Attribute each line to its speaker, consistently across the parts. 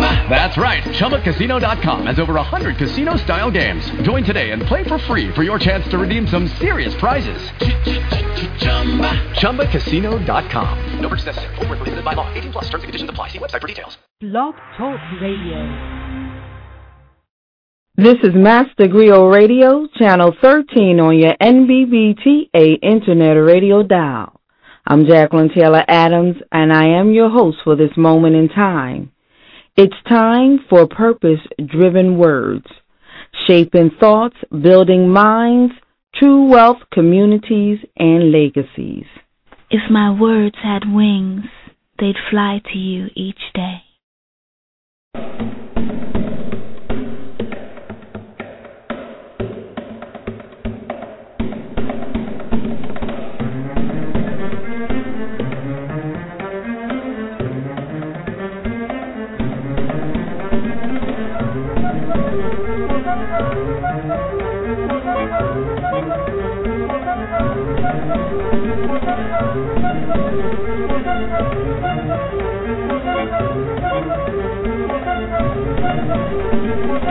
Speaker 1: That's right. ChumbaCasino.com has over 100 casino style games. Join today and play for free for your chance to redeem some serious prizes. ChumbaCasino.com. No purchase necessary. Full prohibited by law. 18 plus terms and conditions apply. See website for details.
Speaker 2: Blog Talk Radio.
Speaker 3: This is Master Griot Radio, channel 13 on your NBBTA Internet Radio dial. I'm Jacqueline Taylor Adams, and I am your host for this moment in time. It's time for purpose driven words, shaping thoughts, building minds, true wealth, communities, and legacies.
Speaker 4: If my words had wings, they'd fly to you each day.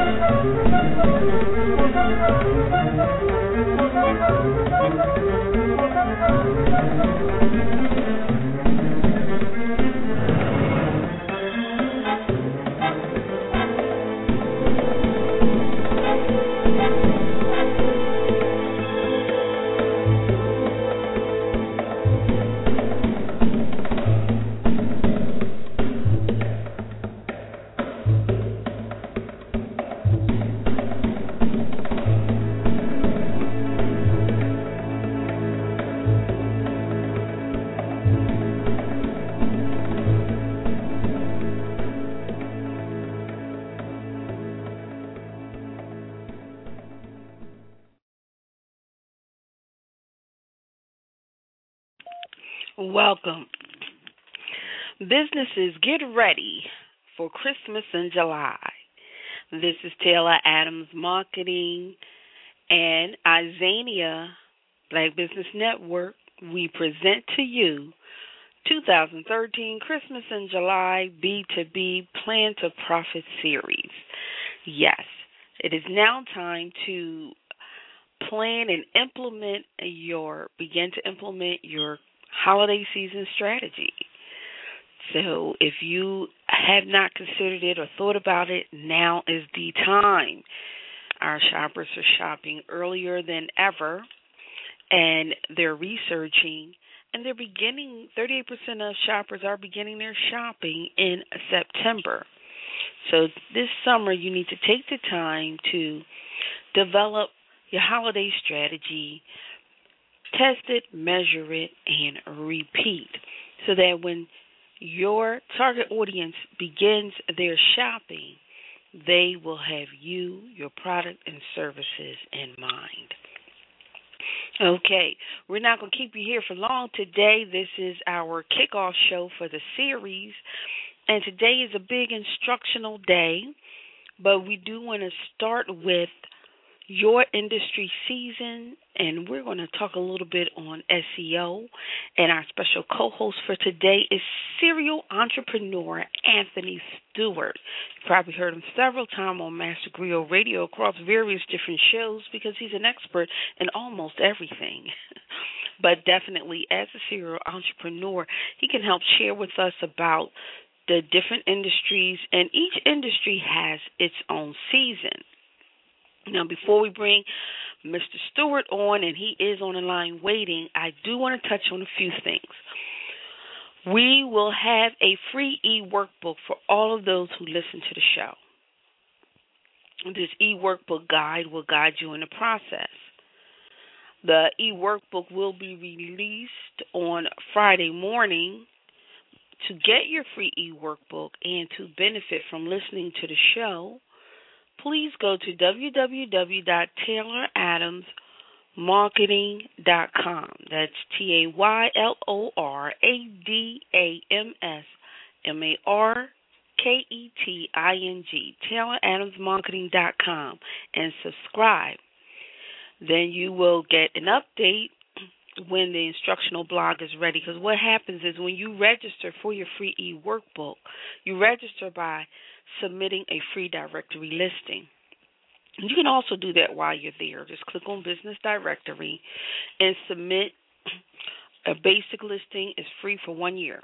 Speaker 4: Thank you.
Speaker 5: Welcome. Businesses, get ready for Christmas in July. This is Taylor Adams Marketing and Izania Black Business Network. We present to you 2013 Christmas in July B2B Plan to Profit Series. Yes, it is now time to plan and implement your begin to implement your holiday season strategy. So if you have not considered it or thought about it, now is the time. Our shoppers are shopping earlier than ever and they're researching and they're beginning 38% of shoppers are beginning their shopping in September. So this summer you need to take the time to develop your holiday strategy test it, measure it, and repeat so that when your target audience begins their shopping, they will have you, your product, and services in mind. Okay, we're not going to keep you here for long today. This is our kickoff show for the series, and today is a big instructional day, but we do want to start with your industry season, and we're going to talk a little bit on SEO. And our special co host for today is serial entrepreneur Anthony Stewart. You probably heard him several times on Master Griot Radio across various different shows because he's an expert in almost everything. but definitely, as a serial entrepreneur, he can help share with us about the different industries, and each industry has its own season. Now, before we bring Mr. Stewart on, and he is on the line waiting, I do want to touch on a few things. We will have a free e workbook for all of those who listen to the show. This e workbook guide will guide you in the process. The e workbook will be released on Friday morning. To get your free e workbook and to benefit from listening to the show, please go to www.tayloradamsmarketing.com. That's T A Y L O R A D A M S M A R K E T I N G, TaylorAdamsMarketing.com, and subscribe. Then you will get an update when the instructional blog is ready. Because what happens is when you register for your free e workbook, you register by submitting a free directory listing. You can also do that while you're there. Just click on Business Directory and submit a basic listing is free for one year.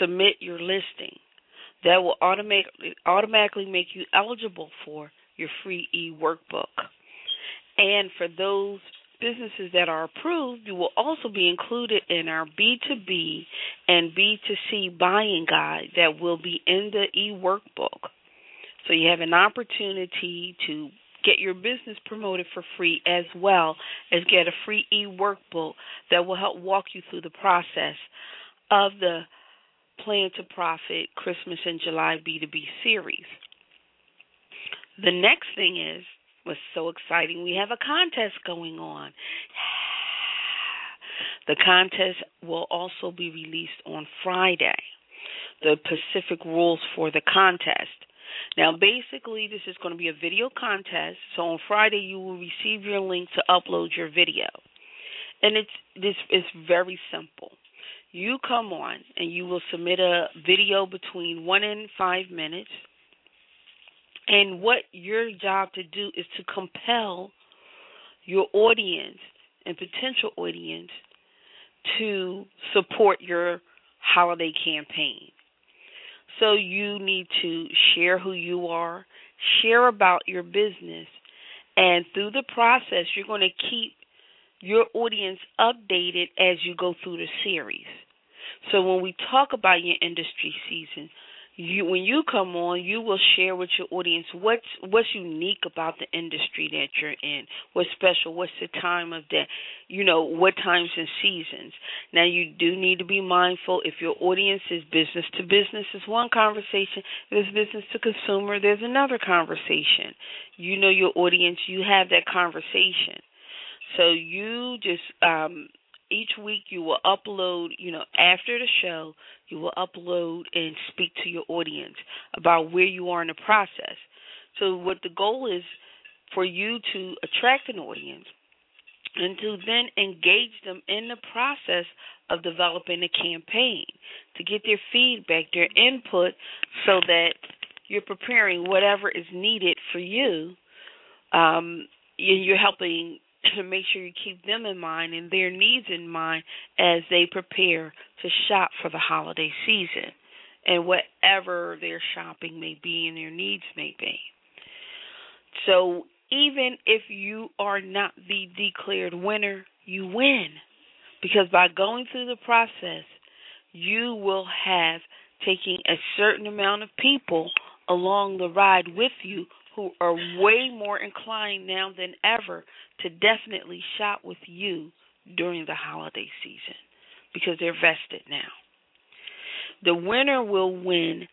Speaker 5: Submit your listing. That will automatically automatically make you eligible for your free e workbook. And for those businesses that are approved, you will also be included in our B2B and B2C buying guide that will be in the e workbook. So you have an opportunity to get your business promoted for free as well as get a free e workbook that will help walk you through the process of the Plan to Profit Christmas in July B2B series. The next thing is what's so exciting. We have a contest going on. The contest will also be released on Friday. The Pacific rules for the contest. Now, basically, this is going to be a video contest. So on Friday, you will receive your link to upload your video, and it's this is very simple. You come on and you will submit a video between one and five minutes. And what your job to do is to compel your audience and potential audience to support your holiday campaign. So you need to share who you are, share about your business, and through the process, you're going to keep your audience updated as you go through the series. So when we talk about your industry season, you when you come on, you will share with your audience what's what's unique about the industry that you're in, what's special, what's the time of day, you know, what times and seasons. Now you do need to be mindful if your audience is business to business is one conversation, if it's business to consumer, there's another conversation. You know your audience, you have that conversation. So you just um each week you will upload, you know, after the show, you will upload and speak to your audience about where you are in the process. So what the goal is for you to attract an audience and to then engage them in the process of developing a campaign to get their feedback, their input so that you're preparing whatever is needed for you. Um, you're helping to make sure you keep them in mind and their needs in mind as they prepare to shop for the holiday season and whatever their shopping may be and their needs may be. So even if you are not the declared winner, you win. Because by going through the process, you will have taken a certain amount of people along the ride with you who are way more inclined now than ever to definitely shop with you during the holiday season because they're vested now. The winner will win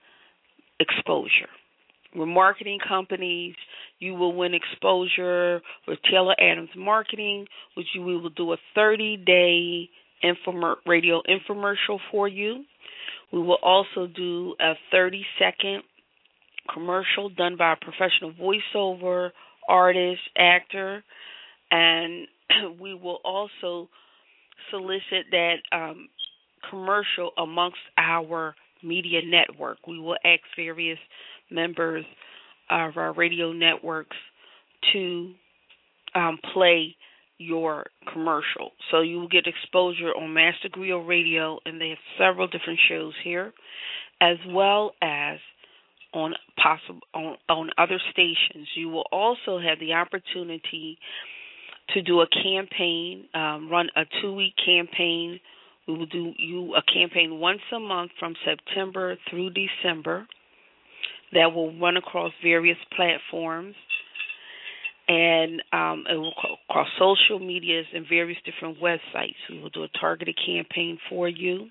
Speaker 5: exposure. With marketing companies, you will win exposure with Taylor Adams Marketing, which we will do a 30 day infomer- radio infomercial for you. We will also do a 30 second commercial done by a professional voiceover artist, actor, and we will also solicit that um, commercial amongst our media network. We will ask various members of our radio networks to um, play your commercial. So you will get exposure on Master Griot Radio, and they have several different shows here, as well as on possible on, on other stations. You will also have the opportunity to do a campaign, um, run a two week campaign. We will do you a campaign once a month from September through December that will run across various platforms and um, it will across social medias and various different websites. We will do a targeted campaign for you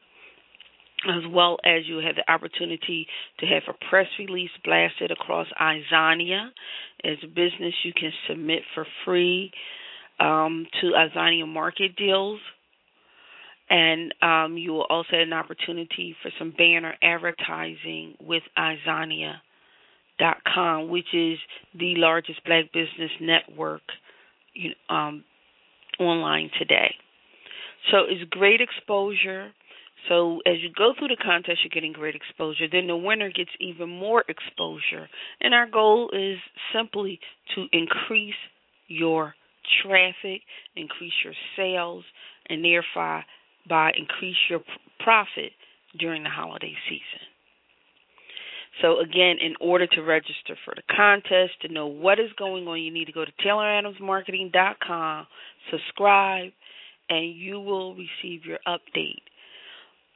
Speaker 5: as well as you have the opportunity to have a press release blasted across Izania. As a business, you can submit for free um, to Izania Market Deals. And um, you will also have an opportunity for some banner advertising with Izania.com, which is the largest black business network um, online today. So it's great exposure. So as you go through the contest, you're getting great exposure. Then the winner gets even more exposure. And our goal is simply to increase your traffic, increase your sales, and thereby by increase your profit during the holiday season. So again, in order to register for the contest, to know what is going on, you need to go to tayloradamsmarketing.com, subscribe, and you will receive your update.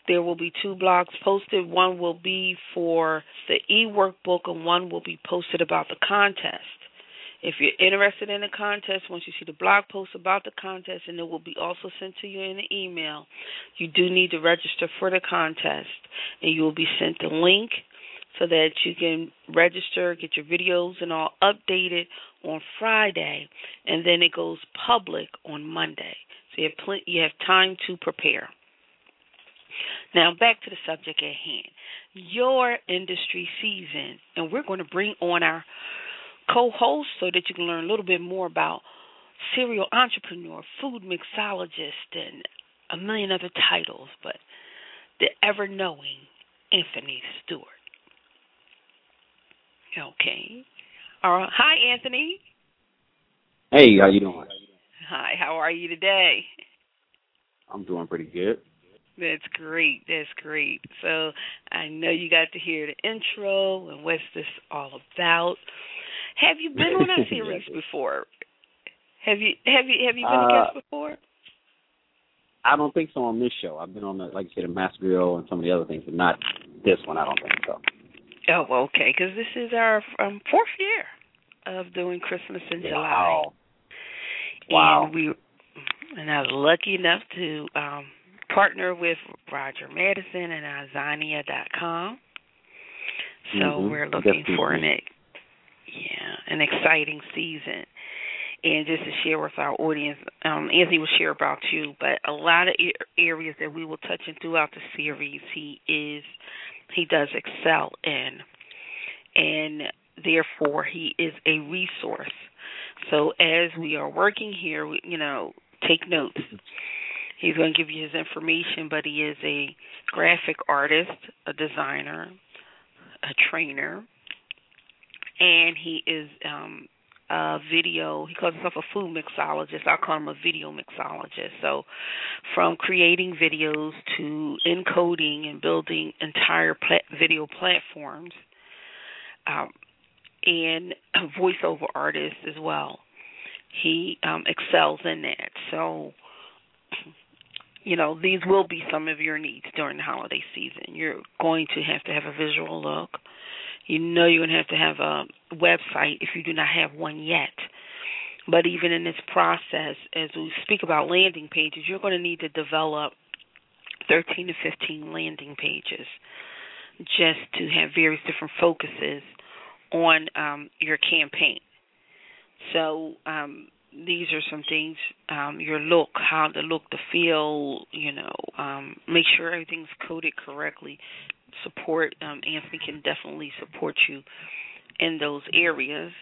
Speaker 5: There will be two blogs posted. One will be for the e-workbook and one will be posted about the contest. If you're interested in the contest, once you see the blog post about the contest, and it will be also sent to you in the email, you do need to register for the contest, and you will be sent the link so that you can register, get your videos and all updated on Friday, and then it goes public on Monday. So you have pl- you have time to prepare. Now back to the subject at hand. Your industry season, and we're going to bring on our co-host so that you can learn a little bit more about serial entrepreneur, food mixologist, and a million other titles, but the ever knowing Anthony Stewart. Okay. All right. Hi, Anthony.
Speaker 6: Hey, how you doing?
Speaker 5: Hi, how are you today?
Speaker 6: I'm doing pretty good.
Speaker 5: That's great. That's great. So I know you got to hear the intro and what's this all about. Have you been on a series before? Have you have you have you been
Speaker 6: uh,
Speaker 5: a guest before?
Speaker 6: I don't think so on this show. I've been on the like you said, a Mass Grill and some of the other things, but not this one. I don't think so.
Speaker 5: Oh, okay. Because this is our um, fourth year of doing Christmas in
Speaker 6: wow.
Speaker 5: July.
Speaker 6: Wow.
Speaker 5: And we and I was lucky enough to um partner with Roger Madison and Izania.com. So
Speaker 6: mm-hmm.
Speaker 5: we're looking
Speaker 6: Definitely.
Speaker 5: for an yeah, an exciting season. And just to share with our audience, um, Anthony will share about you, but a lot of areas that we will touch in throughout the series, he is he does excel in, and therefore he is a resource. So as we are working here, we, you know, take notes. He's going to give you his information, but he is a graphic artist, a designer, a trainer, and he is um a video he calls himself a food mixologist. I call him a video mixologist. So from creating videos to encoding and building entire plat- video platforms um, and a voiceover artist as well he um, excels in that. So you know these will be some of your needs during the holiday season you're going to have to have a visual look you know you're going to have to have a website if you do not have one yet. But even in this process, as we speak about landing pages, you're going to need to develop 13 to 15 landing pages just to have various different focuses on um, your campaign. So um, these are some things: um, your look, how the look, the feel. You know, um, make sure everything's coded correctly support, um, Anthony can definitely support you in those areas.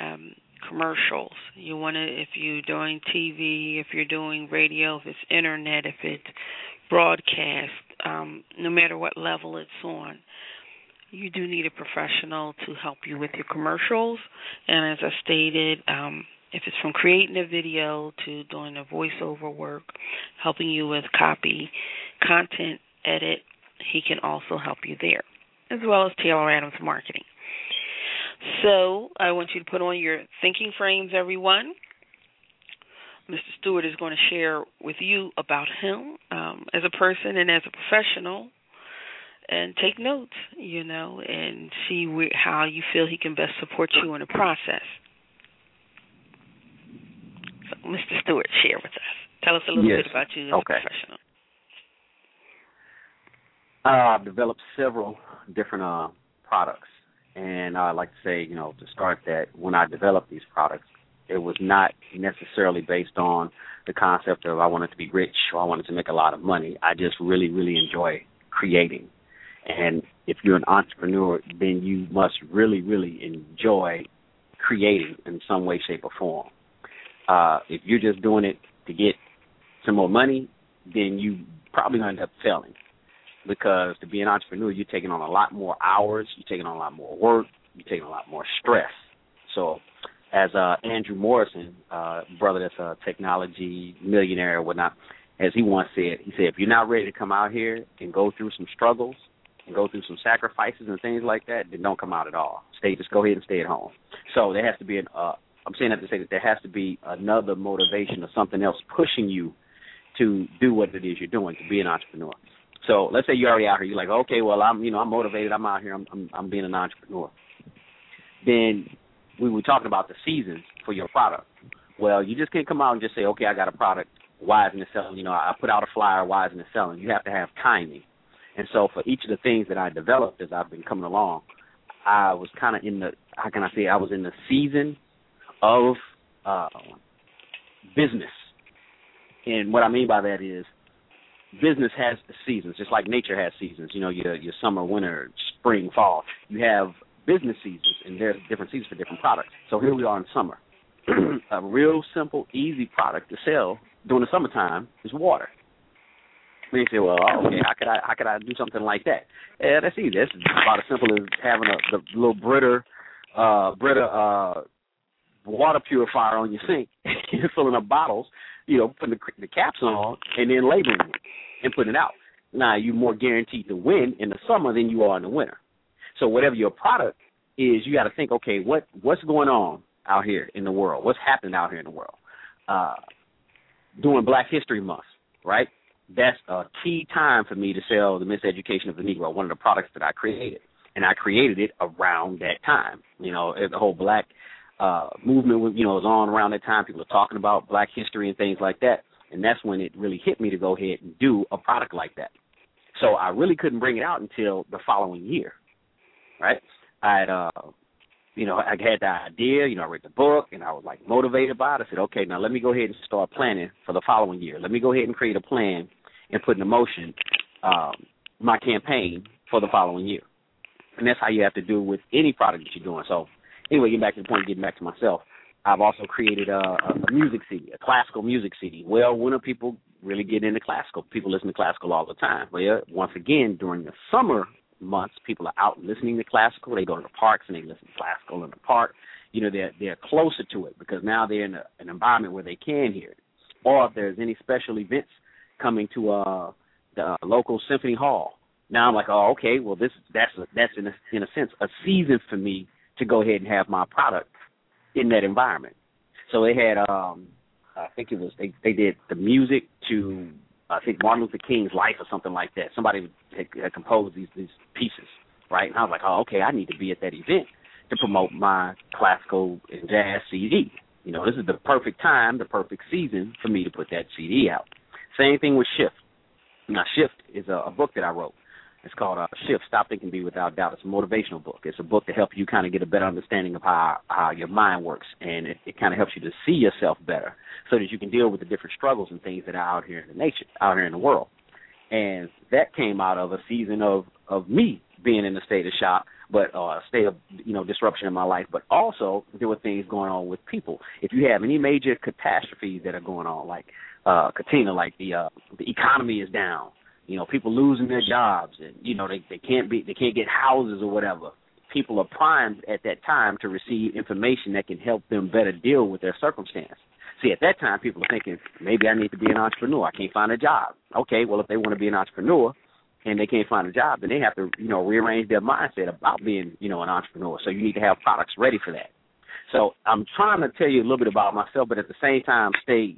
Speaker 5: Um, commercials. You want to, if you're doing TV, if you're doing radio, if it's internet, if it's broadcast, um, no matter what level it's on, you do need a professional to help you with your commercials. And as I stated, um, if it's from creating a video to doing the voiceover work, helping you with copy, content edit, he can also help you there, as well as Taylor Adams Marketing. So I want you to put on your thinking frames, everyone. Mr. Stewart is going to share with you about him um, as a person and as a professional, and take notes, you know, and see where, how you feel he can best support you in the process. Mr. Stewart, share with us. Tell us a little
Speaker 6: yes.
Speaker 5: bit about you as
Speaker 6: okay.
Speaker 5: a professional.
Speaker 6: Uh, I've developed several different uh, products, and I like to say, you know, to start that when I developed these products, It was not necessarily based on the concept of I wanted to be rich or I wanted to make a lot of money. I just really, really enjoy creating. And if you're an entrepreneur, then you must really, really enjoy creating in some way, shape, or form. Uh, if you're just doing it to get some more money, then you probably end up failing. Because to be an entrepreneur, you're taking on a lot more hours, you're taking on a lot more work, you're taking a lot more stress. So, as uh, Andrew Morrison, uh, brother that's a technology millionaire or whatnot, as he once said, he said, if you're not ready to come out here and go through some struggles and go through some sacrifices and things like that, then don't come out at all. Stay, just go ahead and stay at home. So there has to be an. Uh, I'm saying that to say that there has to be another motivation or something else pushing you to do what it is you're doing to be an entrepreneur. So let's say you're already out here. You're like, okay, well, I'm you know I'm motivated. I'm out here. I'm I'm, I'm being an entrepreneur. Then we were talking about the seasons for your product. Well, you just can't come out and just say, okay, I got a product. Why isn't it selling? You know, I put out a flyer. Why isn't it selling? You have to have timing. And so for each of the things that I developed as I've been coming along, I was kind of in the how can I say I was in the season of uh, business. And what I mean by that is business has seasons, just like nature has seasons. You know, your your summer, winter, spring, fall. You have business seasons, and there's different seasons for different products. So here we are in summer. a real simple, easy product to sell during the summertime is water. And you say, well, okay, how could I how could I do something like that? Yeah, that's easy. That's about as simple as having a the little Brita uh Brita uh water purifier on your sink, filling up bottles, you know, putting the, the caps on, and then labeling it and putting it out. Now you're more guaranteed to win in the summer than you are in the winter. So whatever your product is, you got to think, okay, what what's going on out here in the world? What's happening out here in the world? Uh, during Black History Month, right? That's a key time for me to sell the Miseducation of the Negro, one of the products that I created, and I created it around that time. You know, the whole Black uh, movement was, you know, was on around that time. People were talking about Black history and things like that, and that's when it really hit me to go ahead and do a product like that. So I really couldn't bring it out until the following year, right? I had, uh, you know, I had the idea, you know, I read the book, and I was like motivated by it. I said, okay, now let me go ahead and start planning for the following year. Let me go ahead and create a plan and put into motion um, my campaign for the following year. And that's how you have to do with any product that you're doing. So anyway, getting back to the point, getting back to myself, I've also created a, a music CD, a classical music CD. Well, when are people really getting into classical? People listen to classical all the time. Well, once again, during the summer months, people are out listening to classical. They go to the parks and they listen to classical in the park. You know, they're they're closer to it because now they're in a, an environment where they can hear it. Or if there's any special events coming to uh the uh, local symphony hall, now I'm like, oh, okay, well this that's a, that's in a, in a sense a season for me to go ahead and have my product in that environment. So they had um I think it was they they did the music to I think Martin Luther King's life or something like that. Somebody had, had composed these these pieces, right? And I was like, oh, okay, I need to be at that event to promote my classical and jazz CD. You know, this is the perfect time, the perfect season for me to put that CD out. Same thing with Shift. Now, Shift is a, a book that I wrote. It's called uh, Shift: Stop Thinking, Be Without Doubt. It's a motivational book. It's a book to help you kind of get a better understanding of how how your mind works, and it, it kind of helps you to see yourself better, so that you can deal with the different struggles and things that are out here in the nature, out here in the world. And that came out of a season of of me being in a state of shock, but uh, state of you know disruption in my life. But also there were things going on with people. If you have any major catastrophes that are going on, like uh, Katrina, like the uh, the economy is down you know, people losing their jobs and you know they they can't be they can't get houses or whatever. People are primed at that time to receive information that can help them better deal with their circumstance. See, at that time, people are thinking maybe I need to be an entrepreneur. I can't find a job. Okay, well if they want to be an entrepreneur and they can't find a job, then they have to you know rearrange their mindset about being you know an entrepreneur. So you need to have products ready for that. So I'm trying to tell you a little bit about myself, but at the same time, stay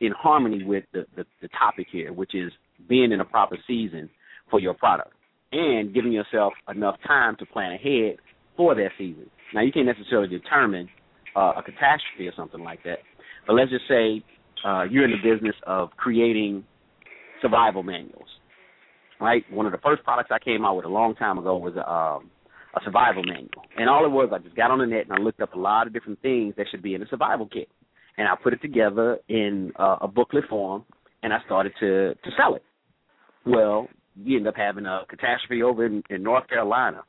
Speaker 6: in harmony with the, the, the topic here, which is being in a proper season for your product and giving yourself enough time to plan ahead for that season. Now, you can't necessarily determine uh, a catastrophe or something like that, but let's just say uh, you're in the business of creating survival manuals, right? One of the first products I came out with a long time ago was um, a survival manual. And all it was, I just got on the net and I looked up a lot of different things that should be in a survival kit, and I put it together in uh, a booklet form, and I started to to sell it. Well, we ended up having a catastrophe over in, in North Carolina.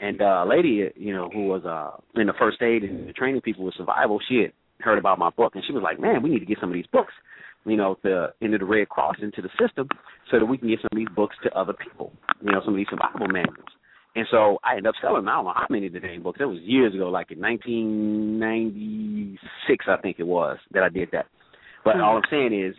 Speaker 6: And uh, a lady, you know, who was uh, in the first aid and training people with survival, she had heard about my book, and she was like, "Man, we need to get some of these books, you know, to into the Red Cross into the system, so that we can get some of these books to other people, you know, some of these survival manuals." And so I ended up selling. I don't know how many of the dang books. It was years ago, like in 1996, I think it was that I did that. But mm-hmm. all I'm saying is,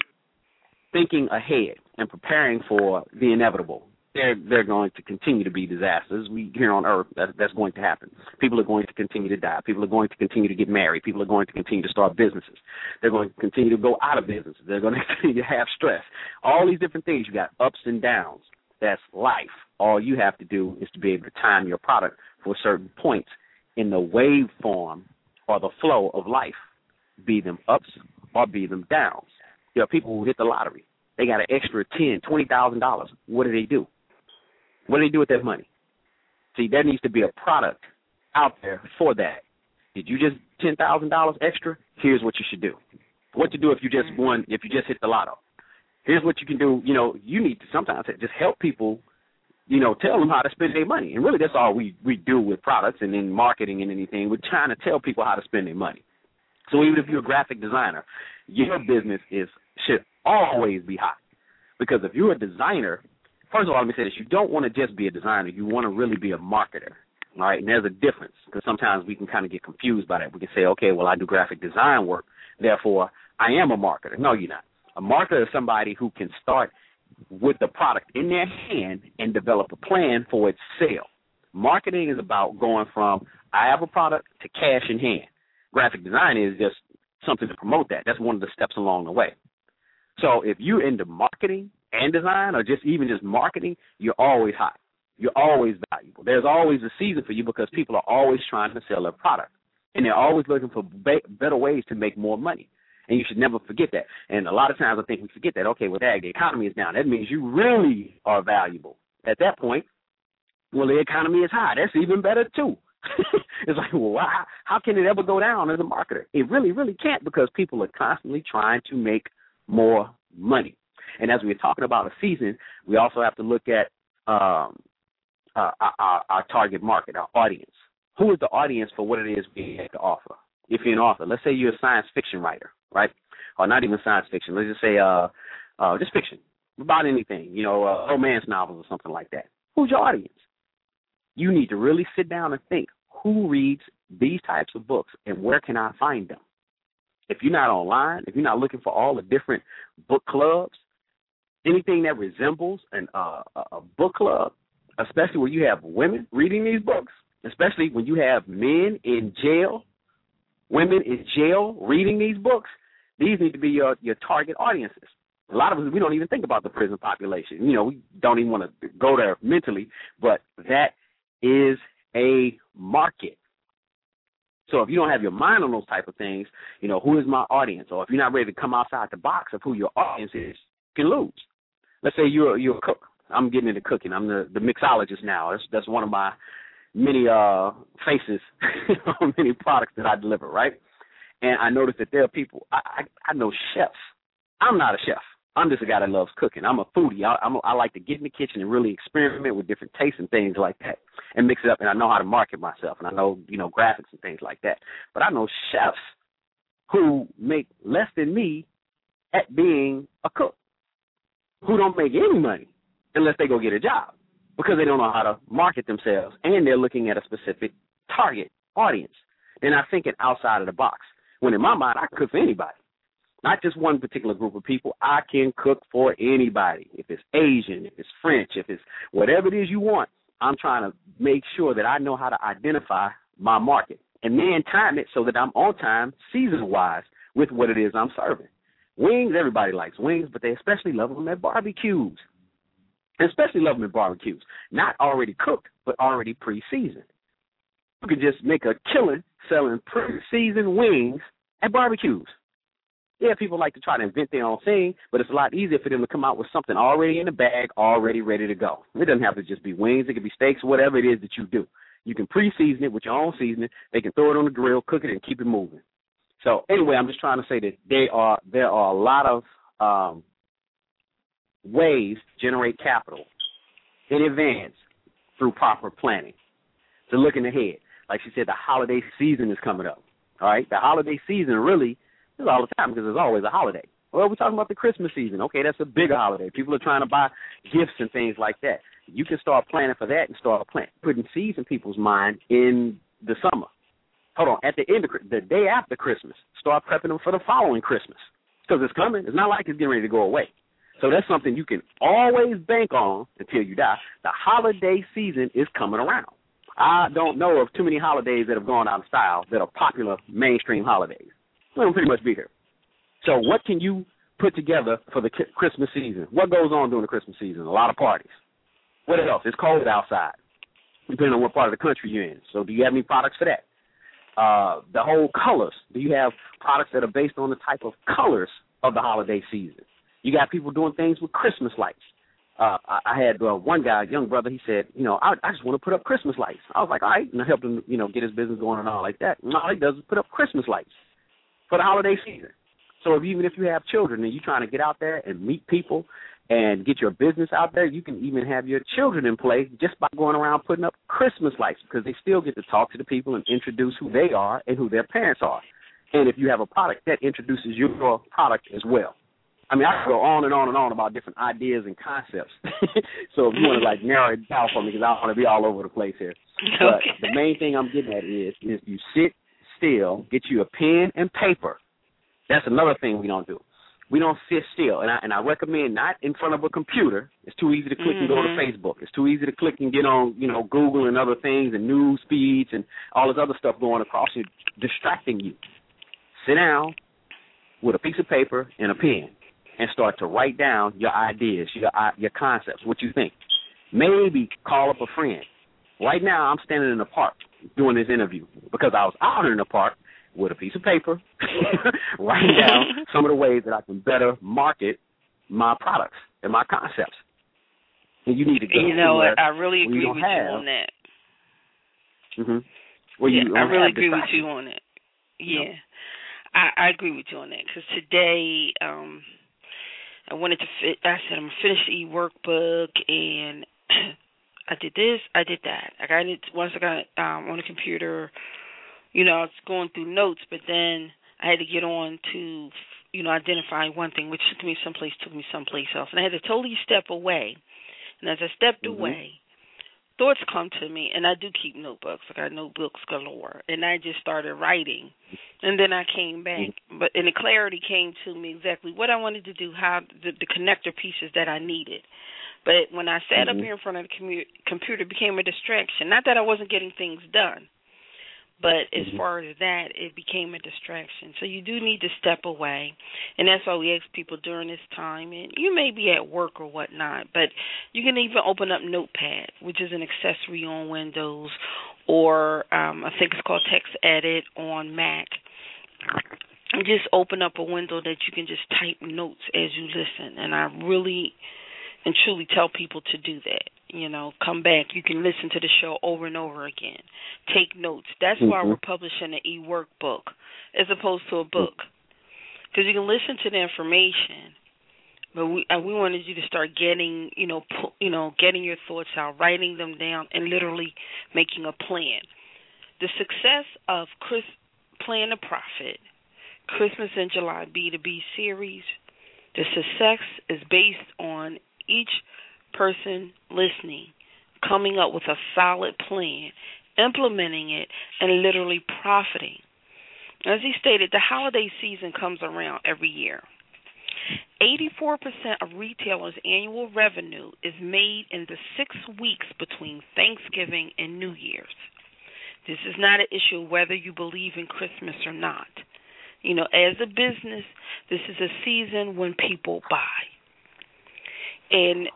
Speaker 6: thinking ahead and preparing for the inevitable. They're they're going to continue to be disasters. We here on Earth that, that's going to happen. People are going to continue to die. People are going to continue to get married. People are going to continue to start businesses. They're going to continue to go out of business. They're going to continue to have stress. All these different things. You got ups and downs. That's life. All you have to do is to be able to time your product for certain points in the waveform or the flow of life, be them ups or be them downs. There are people who hit the lottery. They got an extra ten, twenty thousand dollars. What do they do? What do they do with that money? See, there needs to be a product out there for that. Did you just ten thousand dollars extra? Here's what you should do. What to do if you just mm-hmm. won? If you just hit the lotto? Here's what you can do. You know, you need to sometimes just help people. You know, tell them how to spend their money, and really that's all we we do with products and in marketing and anything. We're trying to tell people how to spend their money. So even if you're a graphic designer, your business is should always be high. Because if you're a designer, first of all, let me say this: you don't want to just be a designer. You want to really be a marketer. All right, and there's a difference because sometimes we can kind of get confused by that. We can say, okay, well, I do graphic design work, therefore I am a marketer. No, you're not. A marketer is somebody who can start with the product in their hand and develop a plan for its sale. Marketing is about going from I have a product to cash in hand. Graphic design is just something to promote that. That's one of the steps along the way. So if you're into marketing and design, or just even just marketing, you're always hot. You're always valuable. There's always a season for you because people are always trying to sell their product, and they're always looking for be- better ways to make more money. And you should never forget that. And a lot of times I think we forget that. Okay, with ag, the economy is down. That means you really are valuable. At that point, well, the economy is high. That's even better too. it's like, well, how, how can it ever go down as a marketer? It really, really can't because people are constantly trying to make more money. And as we're talking about a season, we also have to look at um, uh, our, our target market, our audience. Who is the audience for what it is we have to offer? If you're an author, let's say you're a science fiction writer, right? Or not even science fiction. Let's just say uh, uh, just fiction about anything, you know, uh, romance novels or something like that. Who's your audience? You need to really sit down and think who reads these types of books and where can I find them? If you're not online, if you're not looking for all the different book clubs, anything that resembles an uh, a book club, especially where you have women reading these books, especially when you have men in jail, women in jail reading these books, these need to be your your target audiences. A lot of us we don't even think about the prison population. You know, we don't even want to go there mentally, but that is a market. So if you don't have your mind on those type of things, you know, who is my audience? Or if you're not ready to come outside the box of who your audience is, you can lose. Let's say you're you're a cook. I'm getting into cooking. I'm the the mixologist now. That's that's one of my many uh faces many products that I deliver, right? And I noticed that there are people I, I I know chefs. I'm not a chef. I'm just a guy that loves cooking. I'm a foodie. I, I'm a, I like to get in the kitchen and really experiment with different tastes and things like that, and mix it up. And I know how to market myself, and I know you know graphics and things like that. But I know chefs who make less than me at being a cook, who don't make any money unless they go get a job because they don't know how to market themselves, and they're looking at a specific target audience. They're not thinking outside of the box. When in my mind, I cook for anybody not just one particular group of people. I can cook for anybody. If it's Asian, if it's French, if it's whatever it is you want, I'm trying to make sure that I know how to identify my market and then time it so that I'm on time, season wise, with what it is I'm serving. Wings, everybody likes wings, but they especially love them at barbecues. Especially love them at barbecues. Not already cooked, but already pre seasoned. You can just make a killing selling pre seasoned wings at barbecues. Yeah, people like to try to invent their own thing, but it's a lot easier for them to come out with something already in the bag, already ready to go. It doesn't have to just be wings; it could be steaks, whatever it is that you do. You can pre-season it with your own seasoning. They can throw it on the grill, cook it, and keep it moving. So anyway, I'm just trying to say that they are there are a lot of um, ways to generate capital in advance through proper planning. So looking ahead, like she said, the holiday season is coming up. All right, the holiday season really is all the time because there's always a holiday. Well, we're talking about the Christmas season. Okay, that's a bigger holiday. People are trying to buy gifts and things like that. You can start planning for that and start planning, putting seeds in people's mind in the summer. Hold on, at the end of the day after Christmas, start prepping them for the following Christmas because it's coming. It's not like it's getting ready to go away. So that's something you can always bank on until you die. The holiday season is coming around. I don't know of too many holidays that have gone out of style that are popular mainstream holidays. They'll pretty much be here. So what can you put together for the Christmas season? What goes on during the Christmas season? A lot of parties. What else? It's cold outside, depending on what part of the country you're in. So do you have any products for that? Uh, the whole colors. Do you have products that are based on the type of colors of the holiday season? You got people doing things with Christmas lights. Uh, I, I had uh, one guy, young brother. He said, you know, I, I just want to put up Christmas lights. I was like, all right, and I helped him, you know, get his business going and all like that. And all he does is put up Christmas lights for the holiday season. So if, even if you have children and you're trying to get out there and meet people and get your business out there, you can even have your children in play just by going around putting up Christmas lights because they still get to talk to the people and introduce who they are and who their parents are. And if you have a product that introduces your product as well. I mean, I could go on and on and on about different ideas and concepts. so if you want to like narrow it down for me, because I want to be all over the place here. But
Speaker 5: okay.
Speaker 6: the main thing I'm getting at is, is you sit still, get you a pen and paper. That's another thing we don't do. We don't sit still, and I and I recommend not in front of a computer. It's too easy to click mm-hmm. and go to
Speaker 5: Mhm.
Speaker 6: Facebook. It's too easy to click and get on, you know, Google and other things and news feeds and all this other stuff going across you, distracting you. Sit down with a piece of paper and a pen and start to write down your ideas, your uh, your concepts, what you think. Maybe call up a friend. Right now, I'm standing in the park doing this interview because I was out in the park with a piece of paper, writing down some of the ways that I can better market my products and my concepts. And you need to go
Speaker 5: you know what? I really agree with you on that.
Speaker 6: hmm Well,
Speaker 5: yeah,
Speaker 6: you
Speaker 5: I really agree with you on that.
Speaker 6: You know.
Speaker 5: Yeah, I, I agree with you on that because today um I wanted to fit. I said I'm gonna finish the workbook and I did this, I did that. I got it once I got um on the computer. You know, I was going through notes, but then I had to get on to you know identify one thing, which took me someplace, took me someplace else, and I had to totally step away. And as I stepped
Speaker 6: Mhm.
Speaker 5: away, thoughts come to me, and I do keep notebooks. I got notebooks galore, and I just started writing, and then I came back, but and the clarity came to me exactly what I wanted to do, how the, the connector pieces that I needed. But when I sat up
Speaker 6: Mhm.
Speaker 5: here in front of the commu- computer, it became a distraction. Not that I wasn't getting things done, but as
Speaker 6: Mhm.
Speaker 5: far as that, it became a distraction. So you do need to step away, and that's why we ask people during this time. And you may be at work or whatnot, but you can even open up Notepad, which is an accessory on Windows, or um, I think it's called Text Edit on Mac. And just open up a window that you can just type notes as you listen. And I really and truly tell people to do that. You know, come back. You can listen to the show over and over again. Take notes. That's why
Speaker 6: Mhm.
Speaker 5: we're publishing an e-workbook as opposed to a book, because you can listen to the information, but we we wanted you to start getting, you know, pu- you know, getting your thoughts out, writing them down, and literally making a plan. The success of Chris Plan to Profit, Christmas in July B2B series, the success is based on each person listening coming up with a solid plan, implementing it, and literally profiting. As he stated, the holiday season comes around every year. 84% of retailers' annual revenue is made in the six weeks between Thanksgiving and New Year's. This is not an issue whether you believe in Christmas or not. You know, as a business, this is a season when people buy. And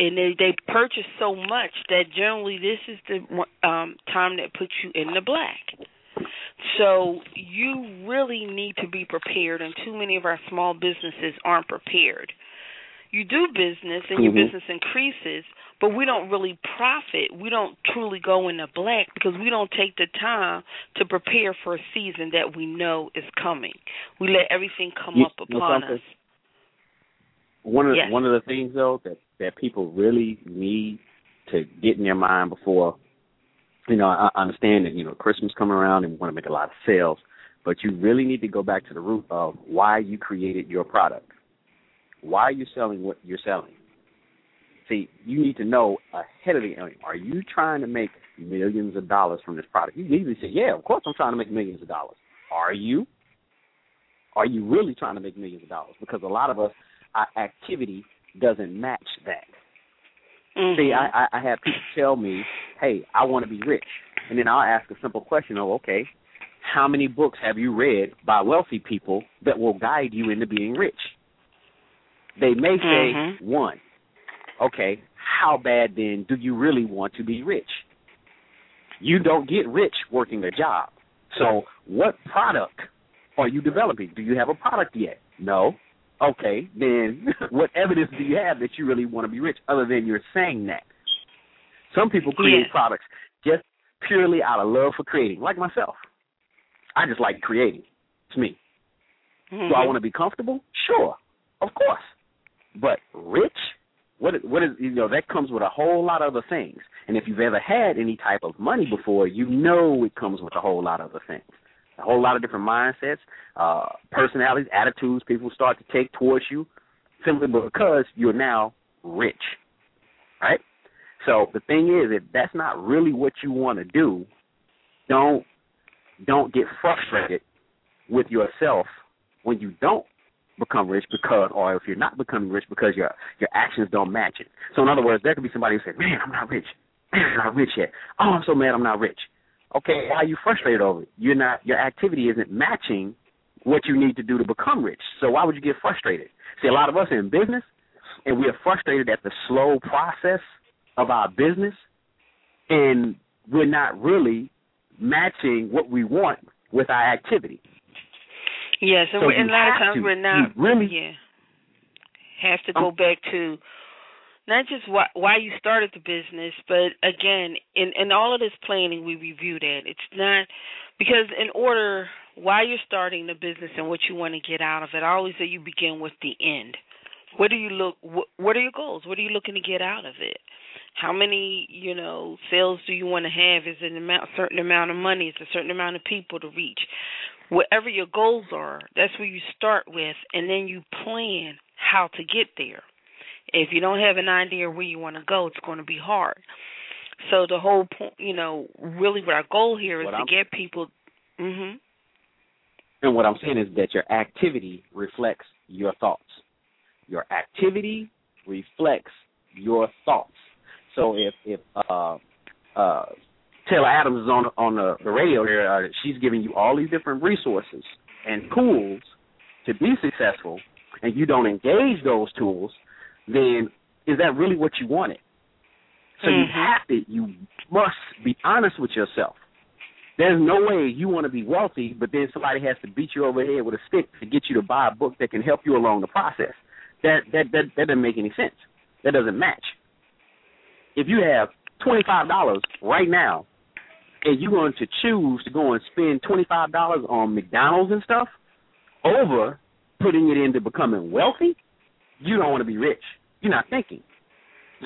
Speaker 5: and they they purchase so much that generally this is the um time that puts you in the black. So you really need to be prepared and too many of our small businesses aren't prepared. You do business and your
Speaker 6: Mhm.
Speaker 5: business increases, but we don't really profit. We don't truly go in the black because we don't take the time to prepare for a season that we know is coming. We let everything come
Speaker 6: You-
Speaker 5: up upon us.
Speaker 6: One of
Speaker 5: Yes.
Speaker 6: one of the things though that that people really need to get in their mind before, you know, I I understand that you know Christmas coming around and we want to make a lot of sales, but you really need to go back to the root of why you created your product. Why are you selling what you're selling? See, you need to know ahead of the game. Are you trying to make millions of dollars from this product? You immediately say, "Yeah, of course I'm trying to make millions of dollars." Are you? Are you really trying to make millions of dollars? Because a lot of us, our activity doesn't match that.
Speaker 5: Mhm.
Speaker 6: See, I, I, I have people tell me, "Hey, I want to be rich," and then I'll ask a simple question: "Oh, okay, how many books have you read by wealthy people that will guide you into being rich?" They may say
Speaker 5: Mhm.
Speaker 6: one. Okay, how bad then do you really want to be rich? You don't get rich working a job. So, what product are you developing? Do you have a product yet? No. Okay, then what evidence do you have that you really want to be rich other than you're saying that? Some people create
Speaker 5: Yeah.
Speaker 6: products just purely out of love for creating, like myself. I just like creating. It's me. Do I
Speaker 5: Mhm.
Speaker 6: want to be comfortable? Sure, of course. But rich, what is, what is you know that comes with a whole lot of other things. And if you've ever had any type of money before, you know it comes with a whole lot of other things. A whole lot of different mindsets, uh, personalities, attitudes people start to take towards you, simply because you're now rich, right? So the thing is, if that's not really what you want to do, don't don't get frustrated with yourself when you don't become rich because or if you're not becoming rich because your your actions don't match it. So in other words, there could be somebody who says, Man, I'm not rich. Man, I'm not rich yet. Oh, I'm so mad I'm not rich. Okay, why are you frustrated over it? You're not your activity isn't matching what you need to do to become rich. So why would you get frustrated? See a lot of us are in business and we are frustrated at the slow process of our business and we're not really matching what we want with our activity.
Speaker 5: Yes, and,
Speaker 6: So
Speaker 5: we're, and a lot of times
Speaker 6: to.
Speaker 5: we're not
Speaker 6: really-
Speaker 5: yeah have to
Speaker 6: Um,
Speaker 5: go back to not just why why you started the business, but again, in in all of this planning, we review that. It's not because in order why you're starting the business and what you want to get out of it. I always say you begin with the end. What do you look? What, what are your goals? What are you looking to get out of it? How many, you know, sales do you want to have? Is it an amount, certain amount of money? Is a certain amount of people to reach? Whatever your goals are, that's where you start with, and then you plan how to get there. If you don't have an idea where you want to go, it's going to be hard. So the whole point, you know, really what our goal here is
Speaker 6: What
Speaker 5: to
Speaker 6: I'm-
Speaker 5: get people. Mhm.
Speaker 6: And what I'm saying is that your activity reflects your thoughts. Your activity reflects your thoughts. So if if uh, uh, Taylor Adams is on on the, the radio here, uh, she's giving you all these different resources and tools to be successful, and you don't engage those tools, then is that really what you wanted? So you
Speaker 5: Mhm.
Speaker 6: have to, you must be honest with yourself. There's no way you want to be wealthy, but then somebody has to beat you over the head with a stick to get you to buy a book that can help you along the process. That that that, that doesn't make any sense. That doesn't match. If you have twenty five dollars right now, and you're going to choose to go and spend twenty five dollars on McDonald's and stuff, over putting it into becoming wealthy, you don't want to be rich. You're not thinking.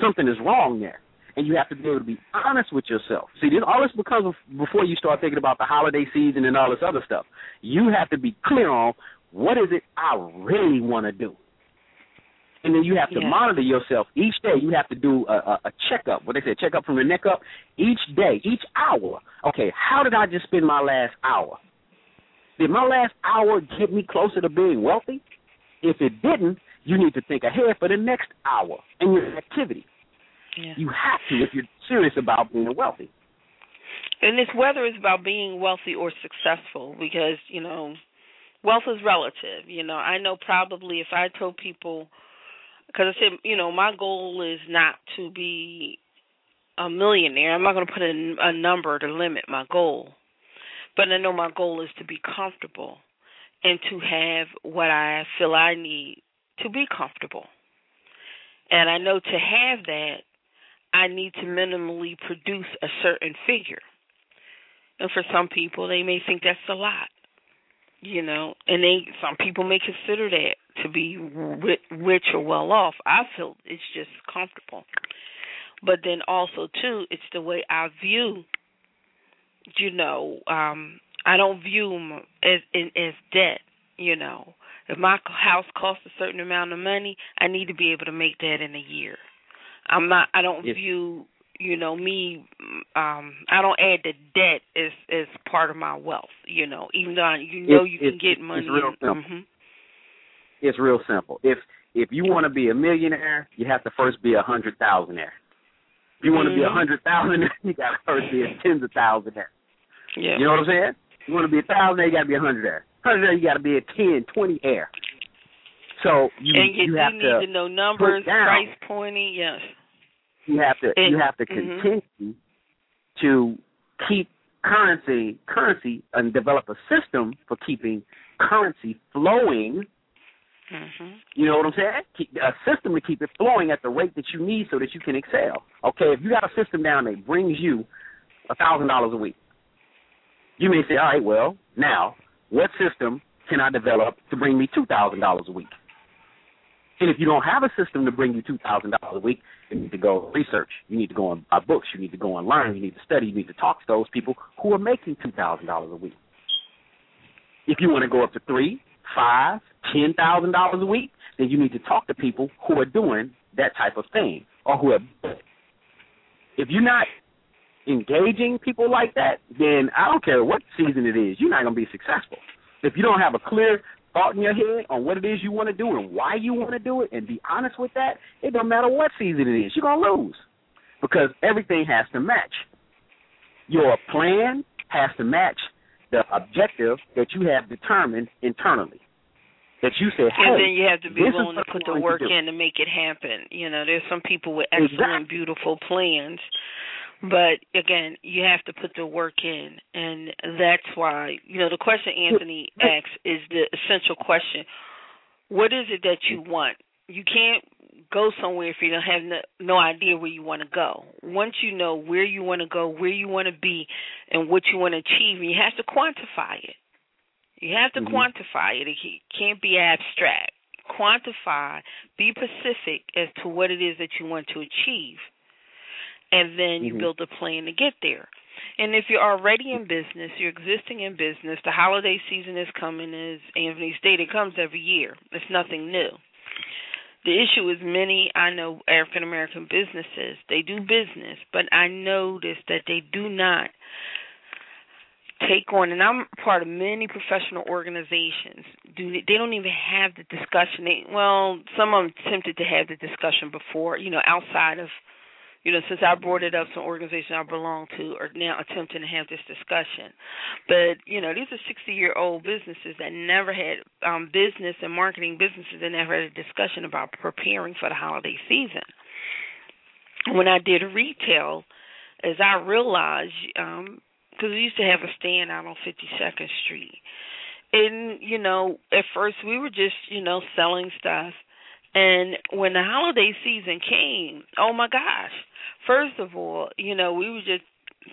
Speaker 6: Something is wrong there and you have to be able to be honest with yourself. See, this all this because of- before you start thinking about the holiday season and all this other stuff. You have to be clear on what is it I really want to do, and then you have to
Speaker 5: Yeah.
Speaker 6: monitor yourself each day. You have to do a, a, a checkup. What they say, checkup from the neck up each day, each hour. Okay, how did I just spend my last hour? Did my last hour get me closer to being wealthy? If it didn't, you need to think ahead for the next hour in your activity.
Speaker 5: Yeah.
Speaker 6: You have to if you're serious about being wealthy.
Speaker 5: And it's whether it's about being wealthy or successful because, you know, wealth is relative. You know, I know probably if I told people, because I said, you know, my goal is not to be a millionaire. I'm not going to put a, a number to limit my goal. But I know my goal is to be comfortable and to have what I feel I need to be comfortable. And I know to have that, I need to minimally produce a certain figure. And for some people, they may think that's a lot, you know, and they some people may consider that to be rich or well off. I feel it's just comfortable, but then also too, it's the way I view. You know, um, I don't view them as as debt. You know, if my house costs a certain amount of money, I need to be able to make that in a year. I'm not. I don't yes. view you know me um I don't add the debt as as part of my wealth, you know, even though you know you can get money.
Speaker 6: It's real
Speaker 5: and,
Speaker 6: simple.
Speaker 5: Mm-hmm.
Speaker 6: It's real simple. If if you want to be a millionaire, you have to first be a hundred thousandaire. If you want to be a
Speaker 5: mm-hmm.
Speaker 6: hundred thousandaire, you got to first be a tens of thousandaire.
Speaker 5: Yeah.
Speaker 6: You know what I'm saying? You want to be a thousandaire, you got to be a hundredaire. Hundredaire, you got to be a ten, twenty air. So you
Speaker 5: and you,
Speaker 6: you have
Speaker 5: need
Speaker 6: to,
Speaker 5: to know numbers,
Speaker 6: down,
Speaker 5: price pointing, yes.
Speaker 6: You have to
Speaker 5: and,
Speaker 6: you have to
Speaker 5: mm-hmm.
Speaker 6: continue to keep currency currency and develop a system for keeping currency flowing.
Speaker 5: Mm-hmm.
Speaker 6: You know what I'm saying? Keep, a system to keep it flowing at the rate that you need so that you can excel. Okay, if you got a system down that brings you a thousand dollars a week, you may say, all right, well, now what system can I develop to bring me two thousand dollars a week? And if you don't have a system to bring you two thousand dollars a week, you need to go research. You need to go and buy books. You need to go and learn. You need to study. You need to talk to those people who are making two thousand dollars a week. If you want to go up to three, five, ten thousand dollars a week, then you need to talk to people who are doing that type of thing or who have. If you're not engaging people like that, then I don't care what season it is, you're not going to be successful. If you don't have a clear thought in your head on what it is you want to do and why you want to do it and be honest with that, it don't matter what season it is, you're going to lose because everything has to match. Your plan has to match the objective that you have determined internally. That you said, hey,
Speaker 5: and then you have to be willing
Speaker 6: to
Speaker 5: put the work
Speaker 6: to
Speaker 5: in to make it happen. You know, there's some people with excellent,
Speaker 6: exactly.
Speaker 5: beautiful plans, but again, you have to put the work in, and that's why you know the question Anthony asks is the essential question: What is it that you want? You can't go somewhere if you don't have no, no idea where you want to go. Once you know where you want to go, where you want to be, and what you want to achieve, you have to quantify it. You have to
Speaker 6: mm-hmm.
Speaker 5: quantify it. It can't be abstract. Quantify, be specific as to what it is that you want to achieve. And then you
Speaker 6: mm-hmm.
Speaker 5: build a plan to get there. And if you're already in business, you're existing in business, the holiday season is coming, as Anthony stated, it comes every year. It's nothing new. The issue is many, I know, African American businesses, they do business, but I notice that they do not take on and I'm part of many professional organizations. Do they don't even have the discussion. They, well, some of them attempted to have the discussion before, you know, outside of you know, since I brought it up, some organization I belong to are now attempting to have this discussion. But you know, these are sixty-year-old businesses that never had um, business and marketing businesses that never had a discussion about preparing for the holiday season. When I did retail, as I realized, um, because we used to have a stand out on 52nd Street. And, you know, at first we were just, you know, selling stuff. And when the holiday season came, oh my gosh. First of all, you know, we were just,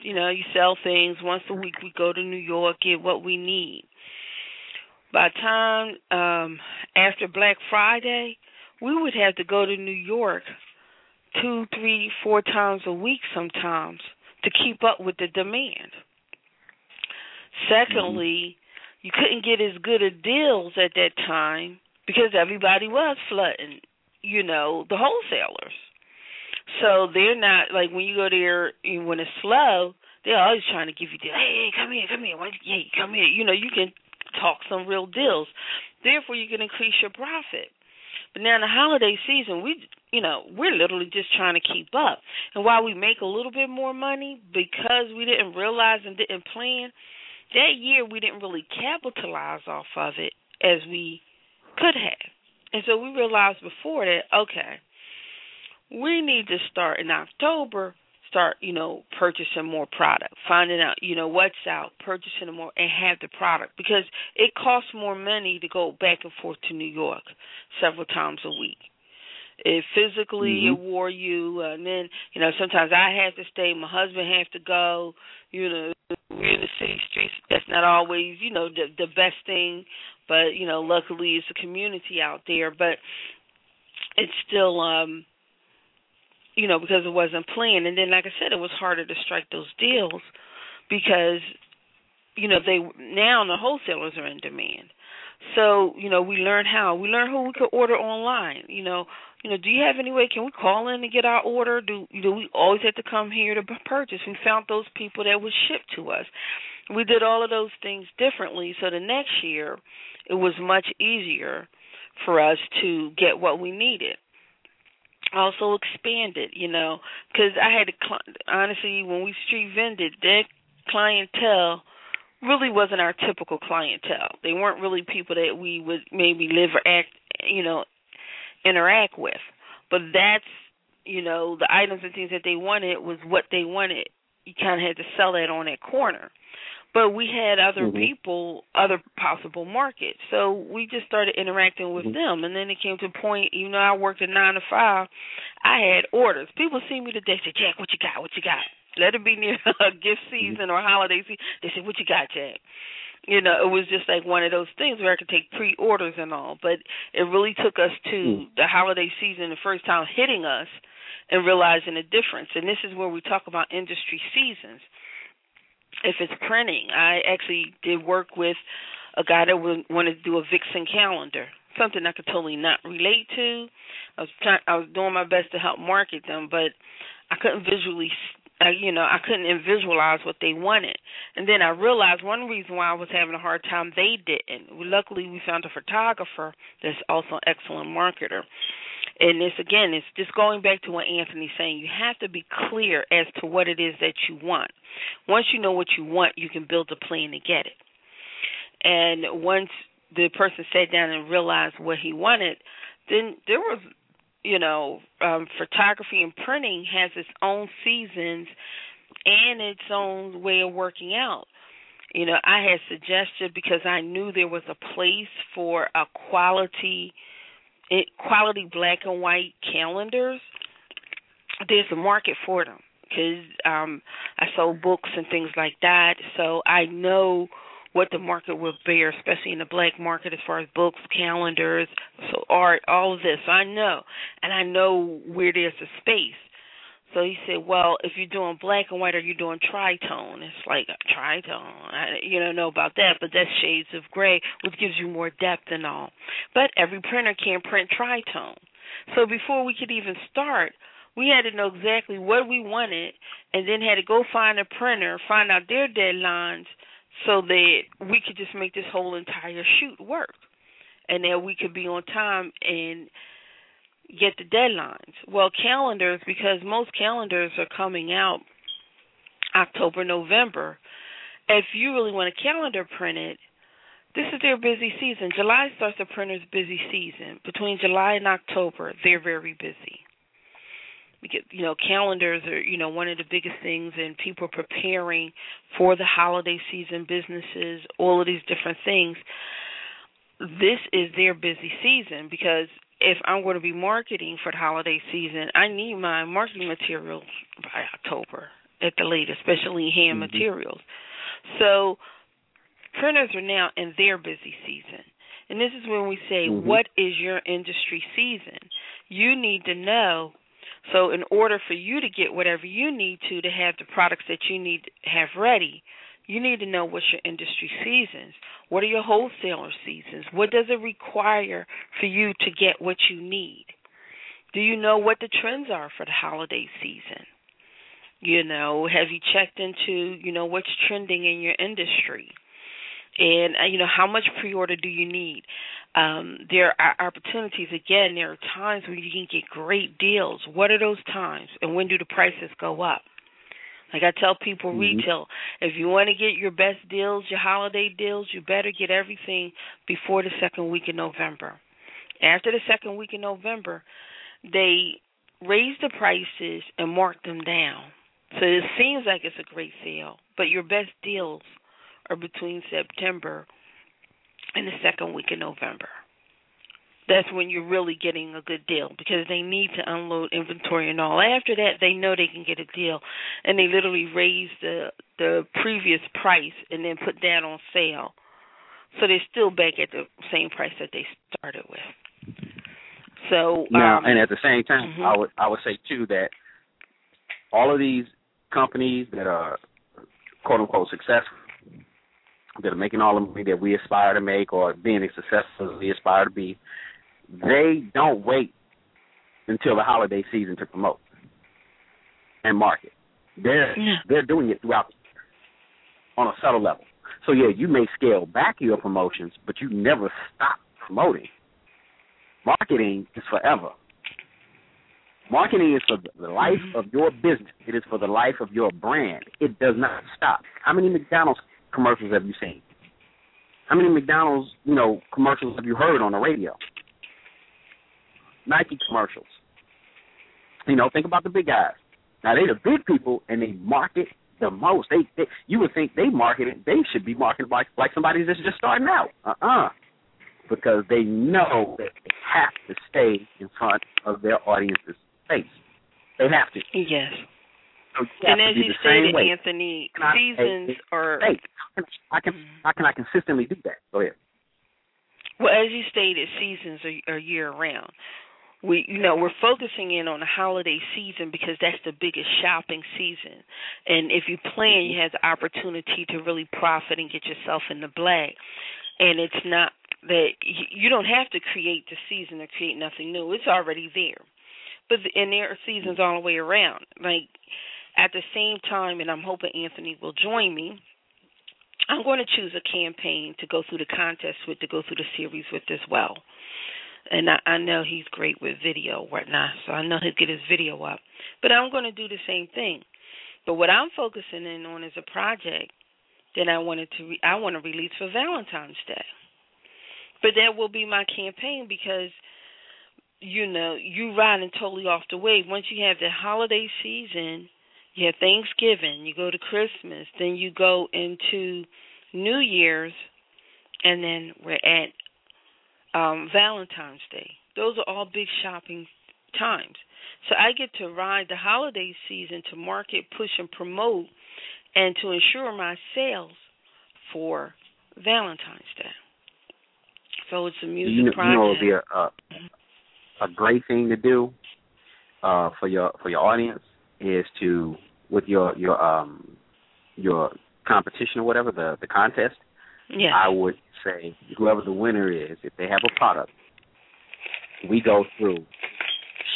Speaker 5: you know, you sell things. Once a week we go to New York, get what we need. By the time um after Black Friday, we would have to go to New York two, three, four times a week sometimes to keep up with the demand. Secondly, mm-hmm. you couldn't get as good of deals at that time because everybody was flooding, you know, the wholesalers. So they're not like when you go there when it's slow, they're always trying to give you deals. Hey, come here, come here. Yeah, come here. You know, you can talk some real deals. Therefore, you can increase your profit. But now in the holiday season, we, you know, we're literally just trying to keep up. And while we make a little bit more money because we didn't realize and didn't plan, that year we didn't really capitalize off of it as we could have. And so we realized before that, okay, we need to start in October, start, you know, purchasing more product, finding out, you know, what's out, purchasing more and have the product because it costs more money to go back and forth to New York several times a week. It physically
Speaker 6: Mhm.
Speaker 5: it wore you, and then you know sometimes I have to stay. My husband has to go. You know, we're in the city streets. That's not always you know the the best thing, but you know luckily it's a community out there. But it's still um you know because it wasn't planned, and then like I said, it was harder to strike those deals because you know they now the wholesalers are in demand. So you know we learned how we learned who we could order online. You know you know, do you have any way? Can we call in to get our order? Do do we always have to come here to purchase? We found those people that would ship to us. We did all of those things differently. So the next year, it was much easier for us to get what we needed. Also expanded, you know, because I had to honestly when we street vended, that clientele really wasn't our typical clientele. They weren't really people that we would maybe live or act, you know, interact with. But that's you know the items and things that they wanted was what they wanted. You kind of had to sell that on that corner. But we had other
Speaker 6: Mhm.
Speaker 5: people, other possible markets. So we just started interacting with
Speaker 6: Mhm.
Speaker 5: them. And then it came to a point, you know, I worked a nine to five, I had orders. People see me today say, Jack, what you got? What you got? Let it be near a gift season or holiday season. They say, what you got, Jack? You know, it was just like one of those things where I could take pre orders and all. But it really took us to
Speaker 6: Mm.
Speaker 5: the holiday season, the first time hitting us and realizing the difference. And this is where we talk about industry seasons. If it's printing, I actually did work with a guy that wanted to do a Vixen calendar, something I could totally not relate to. I was trying, I was doing my best to help market them, but I couldn't visually, I, you know, I couldn't visualize what they wanted. And then I realized one reason why I was having a hard time, they didn't. Luckily, we found a photographer that's also an excellent marketer. And this again, it's just going back to what Anthony's saying. You have to be clear as to what it is that you want. Once you know what you want, you can build a plan to get it. And once the person sat down and realized what he wanted, then there was, you know, um, photography and printing has its own seasons and its own way of working out. You know, I had suggested because I knew there was a place for a quality it, quality black and white calendars, there's a market for them because um, I sold books and things like that. So I know what the market will bear, especially in the black market as far as books, calendars, so art, all of this. I know, and I know where there's a space. So he said, "Well, if you're doing black and white, are you doing tritone?" It's like tritone. I, you don't know about that, but that's shades of gray, which gives you more depth and all. But every printer can't print tritone. So before we could even start, we had to know exactly what we wanted, and then had to go find a printer, find out their deadlines, so that we could just make this whole entire shoot work, and that we could be on time and get the deadlines. Well, calendars, because most calendars are coming out October, November. If you really want a calendar printed, this is their busy season. July starts the printer's busy season. Between July and October, they're very busy. Because you know, calendars are you know one of the biggest things, and people are preparing for the holiday season. Businesses, all of these different things. This is their busy season because if I'm going to be marketing for the holiday season, I need my marketing materials by October at the latest, especially hand
Speaker 6: Mhm.
Speaker 5: materials. So printers are now in their busy season. And this is when we say,
Speaker 6: Mhm.
Speaker 5: what is your industry season? You need to know. So, in order for you to get whatever you need to to have the products that you need to have ready, you need to know what's your industry seasons. What are your wholesaler seasons? What does it require for you to get what you need? Do you know what the trends are for the holiday season? You know, have you checked into, you know, what's trending in your industry? And uh, you know, how much pre-order do you need? Um, there are opportunities. Again, there are times when you can get great deals. What are those times, and when do the prices go up? Like I tell people,
Speaker 6: Mhm.
Speaker 5: retail, if you want to get your best deals, your holiday deals, you better get everything before the second week in November. After the second week in November, they raise the prices and mark them down. So it seems like it's a great sale, but your best deals are between September and the second week of November. that's when you're really getting a good deal because they need to unload inventory and all. After that, they know they can get a deal, and they literally raise the the previous price and then put that on sale. So they're still back at the same price that they started with. So
Speaker 6: now,
Speaker 5: um,
Speaker 6: and at the same time,
Speaker 5: mhm.
Speaker 6: I would I would say too that all of these companies that are quote unquote successful, that are making all the money that we aspire to make or being as successful as we aspire to be, they don't wait until the holiday season to promote and market. They're
Speaker 5: Yeah.
Speaker 6: they're doing it throughout on a subtle level. So yeah, you may scale back your promotions, but you never stop promoting. Marketing is forever. Marketing is for the life mm-hmm. of your business. It is for the life of your brand. It does not stop. How many McDonald's commercials have you seen? How many McDonald's, you know, commercials have you heard on the radio? Nike commercials. You know, think about the big guys. Now they're the big people and they market the most. They, they you would think they market it. They should be marketed like like somebody that's just starting out. Uh uh Because they know that they have to stay in front of their audience's face. They have to.
Speaker 5: yes.
Speaker 6: So
Speaker 5: And as you stated. Anthony,
Speaker 6: Can
Speaker 5: seasons
Speaker 6: hey,
Speaker 5: are
Speaker 6: Hey, how can I can how can I consistently do that? Go ahead.
Speaker 5: Well, as you stated, seasons are, are year round. We, you know, we're focusing in on the holiday season because that's the biggest shopping season. And if you plan, mm-hmm. you have the opportunity to really profit and get yourself in the black. And it's not that you don't have to create the season or create nothing new. It's already there. But and there are seasons mm-hmm. all the way around. Like at the same time, and I'm hoping Anthony will join me. I'm going to choose a campaign to go through the contest with, to go through the series with as well. And I, I know he's great with video, whatnot, so I know he'll get his video up. But I'm going to do the same thing. But what I'm focusing in on is a project that I wanted to re- I want to release for Valentine's Day. But that will be my campaign because you know you riding totally off the wave. Once you have the holiday season, you have Thanksgiving, you go to Christmas, then you go into New Year's, and then we're at um, Valentine's Day. Those are all big shopping times. So I get to ride the holiday season to market, push, and promote, and to ensure my sales for Valentine's Day. So it's a music
Speaker 6: you know,
Speaker 5: project.
Speaker 6: you know, it would be a, a a great thing to do uh, for your for your audience is to with your your um your competition or whatever the the contest.
Speaker 5: yeah.
Speaker 6: I would say whoever the winner is, if they have a product, we go through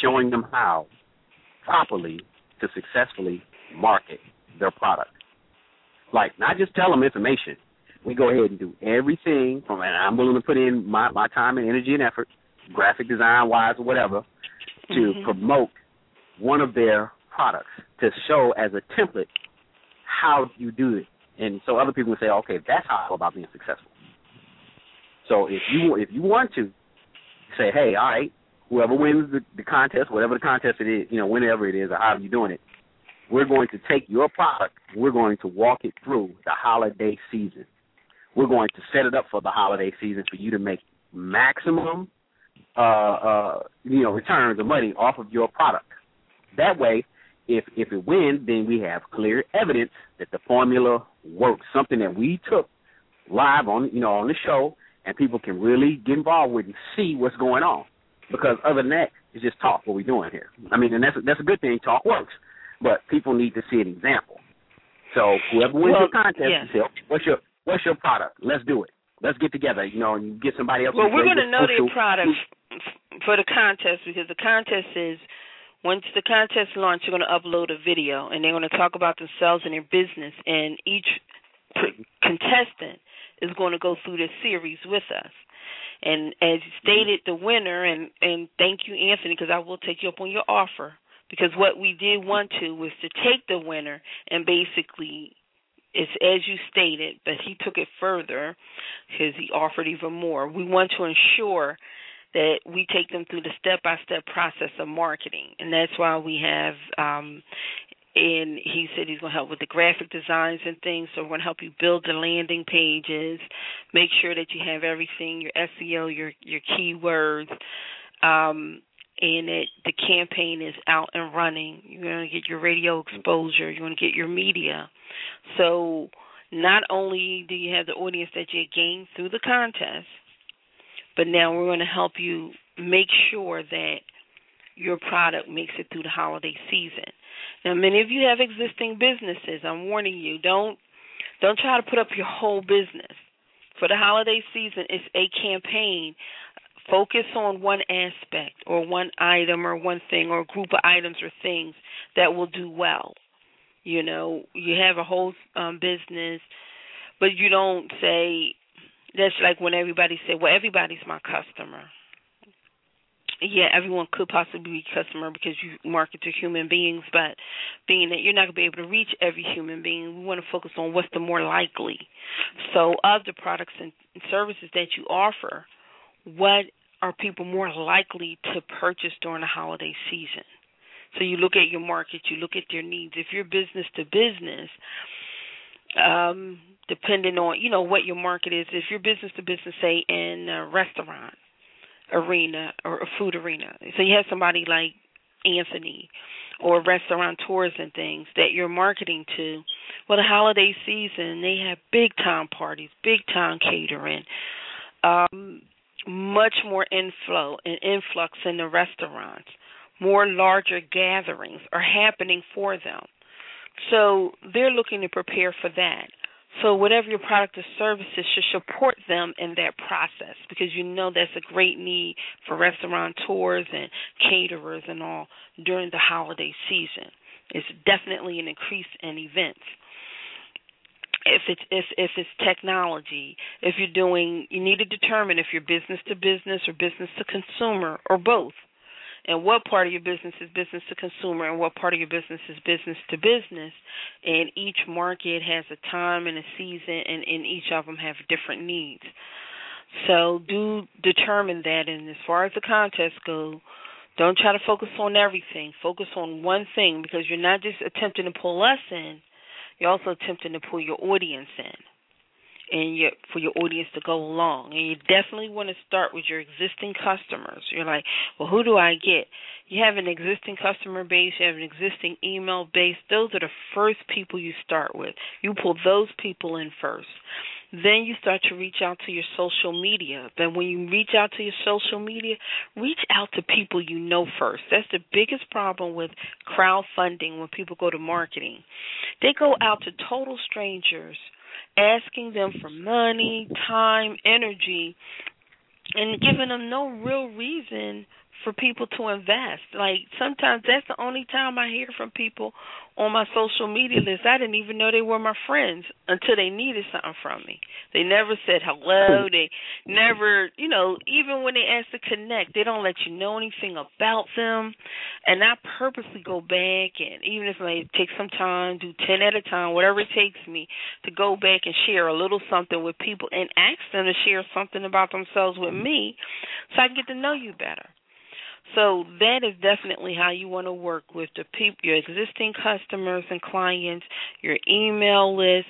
Speaker 6: showing them how properly to successfully market their product. Like not just tell them information. We go ahead and do everything from and I'm willing to put in my, my time and energy and effort, graphic design wise or whatever, to
Speaker 5: Mhm.
Speaker 6: promote one of their products to show as a template how you do it. And so other people can say, okay, that's how I go about being successful. So if you if you want to say, hey, all right, whoever wins the, the contest, whatever the contest it is, you know, whenever it is or however you're doing it, we're going to take your product, we're going to walk it through the holiday season. We're going to set it up for the holiday season for you to make maximum uh uh you know returns of money off of your product. That way, if if it wins, then we have clear evidence that the formula works. Something that we took live on you know on the show, and people can really get involved with and see what's going on. Because other than that, it's just talk. What we're doing here. I mean, and that's that's a good thing. Talk works, but people need to see an example. So whoever wins
Speaker 5: Well,
Speaker 6: the contest,
Speaker 5: yeah.
Speaker 6: say, okay, what's your what's your product? Let's do it. Let's get together, you know, and get somebody else.
Speaker 5: Well, we're going to know their product for the contest because the contest is once the contest launch, you're going to upload a video and they're going to talk about themselves and their business, and each contestant is going to go through this series with us. And as you stated, the winner, and and thank you, Anthony, because I will take you up on your offer. Because what we did want to was to take the winner and basically it's as you stated, but he took it further because he offered even more. We want to ensure that we take them through the step by step process of marketing, and that's why we have um, and he said he's going to help with the graphic designs and things. So we're going to help you build the landing pages, make sure that you have everything, your SEO, your your keywords, um, and that the campaign is out and running. You're going to get your radio exposure. You're going to get your media. So not only do you have the audience that you gain through the contest, but now we're going to help you make sure that your product makes it through the holiday season. Now, many of you have existing businesses. I'm warning you, don't don't try to put up your whole business. For the holiday season, it's a campaign. Focus on one aspect or one item or one thing or a group of items or things that will do well. You know, you have a whole um, business, but you don't say that's like when everybody say, "Well, everybody's my customer." yeah, everyone could possibly be a customer because you market to human beings, but being that you're not going to be able to reach every human being, we want to focus on what's the more likely. So, of the products and services that you offer, what are people more likely to purchase during the holiday season? So, you look at your market, you look at their needs. If you're business to business, um, depending on you know what your market is, if you're business to business, say in a restaurant arena or a food arena. So you have somebody like Anthony or restaurateurs and things that you're marketing to. Well, the holiday season, they have big time parties, big time catering, um, much more inflow and influx in the restaurants. More larger gatherings are happening for them. So they're looking to prepare for that. So whatever your product or services should support them in that process because you know that's a great need for restaurateurs and caterers and all during the holiday season. It's definitely an increase in events. If it's if if it's technology, if you're doing you need to determine if you're business to business or business to consumer or both and what part of your business is business to consumer and what part of your business is business to business. And each market has a time and a season and, and each of them have different needs. So do determine that. And as far as the contest goes don't try to focus on everything. Focus on one thing because you're not just attempting to pull us in. You're also attempting to pull your audience in and your for your audience to go along. And you definitely want to start with your existing customers. You're like, well, who do I get? You have an existing customer base, you have an existing email base. Those are the first people you start with. You pull those people in first. Then you start to reach out to your social media. Then when you reach out to your social media, reach out to people you know first. That's the biggest problem with crowdfunding when people go to marketing. They go out to total strangers asking them for money, time, energy, and giving them no real reason for people to invest. Like sometimes that's the only time I hear from people on my social media list. I didn't even know they were my friends until they needed something from me. They never said hello. They never, you know, even when they ask to connect, they don't let you know anything about them. And I purposely go back and even if I take some time, do 10 at a time, whatever it takes me to go back and share a little something with people and ask them to share something about themselves with me so I can get to know you better. So that is definitely how you want to work with the people, your existing customers and clients, your email list,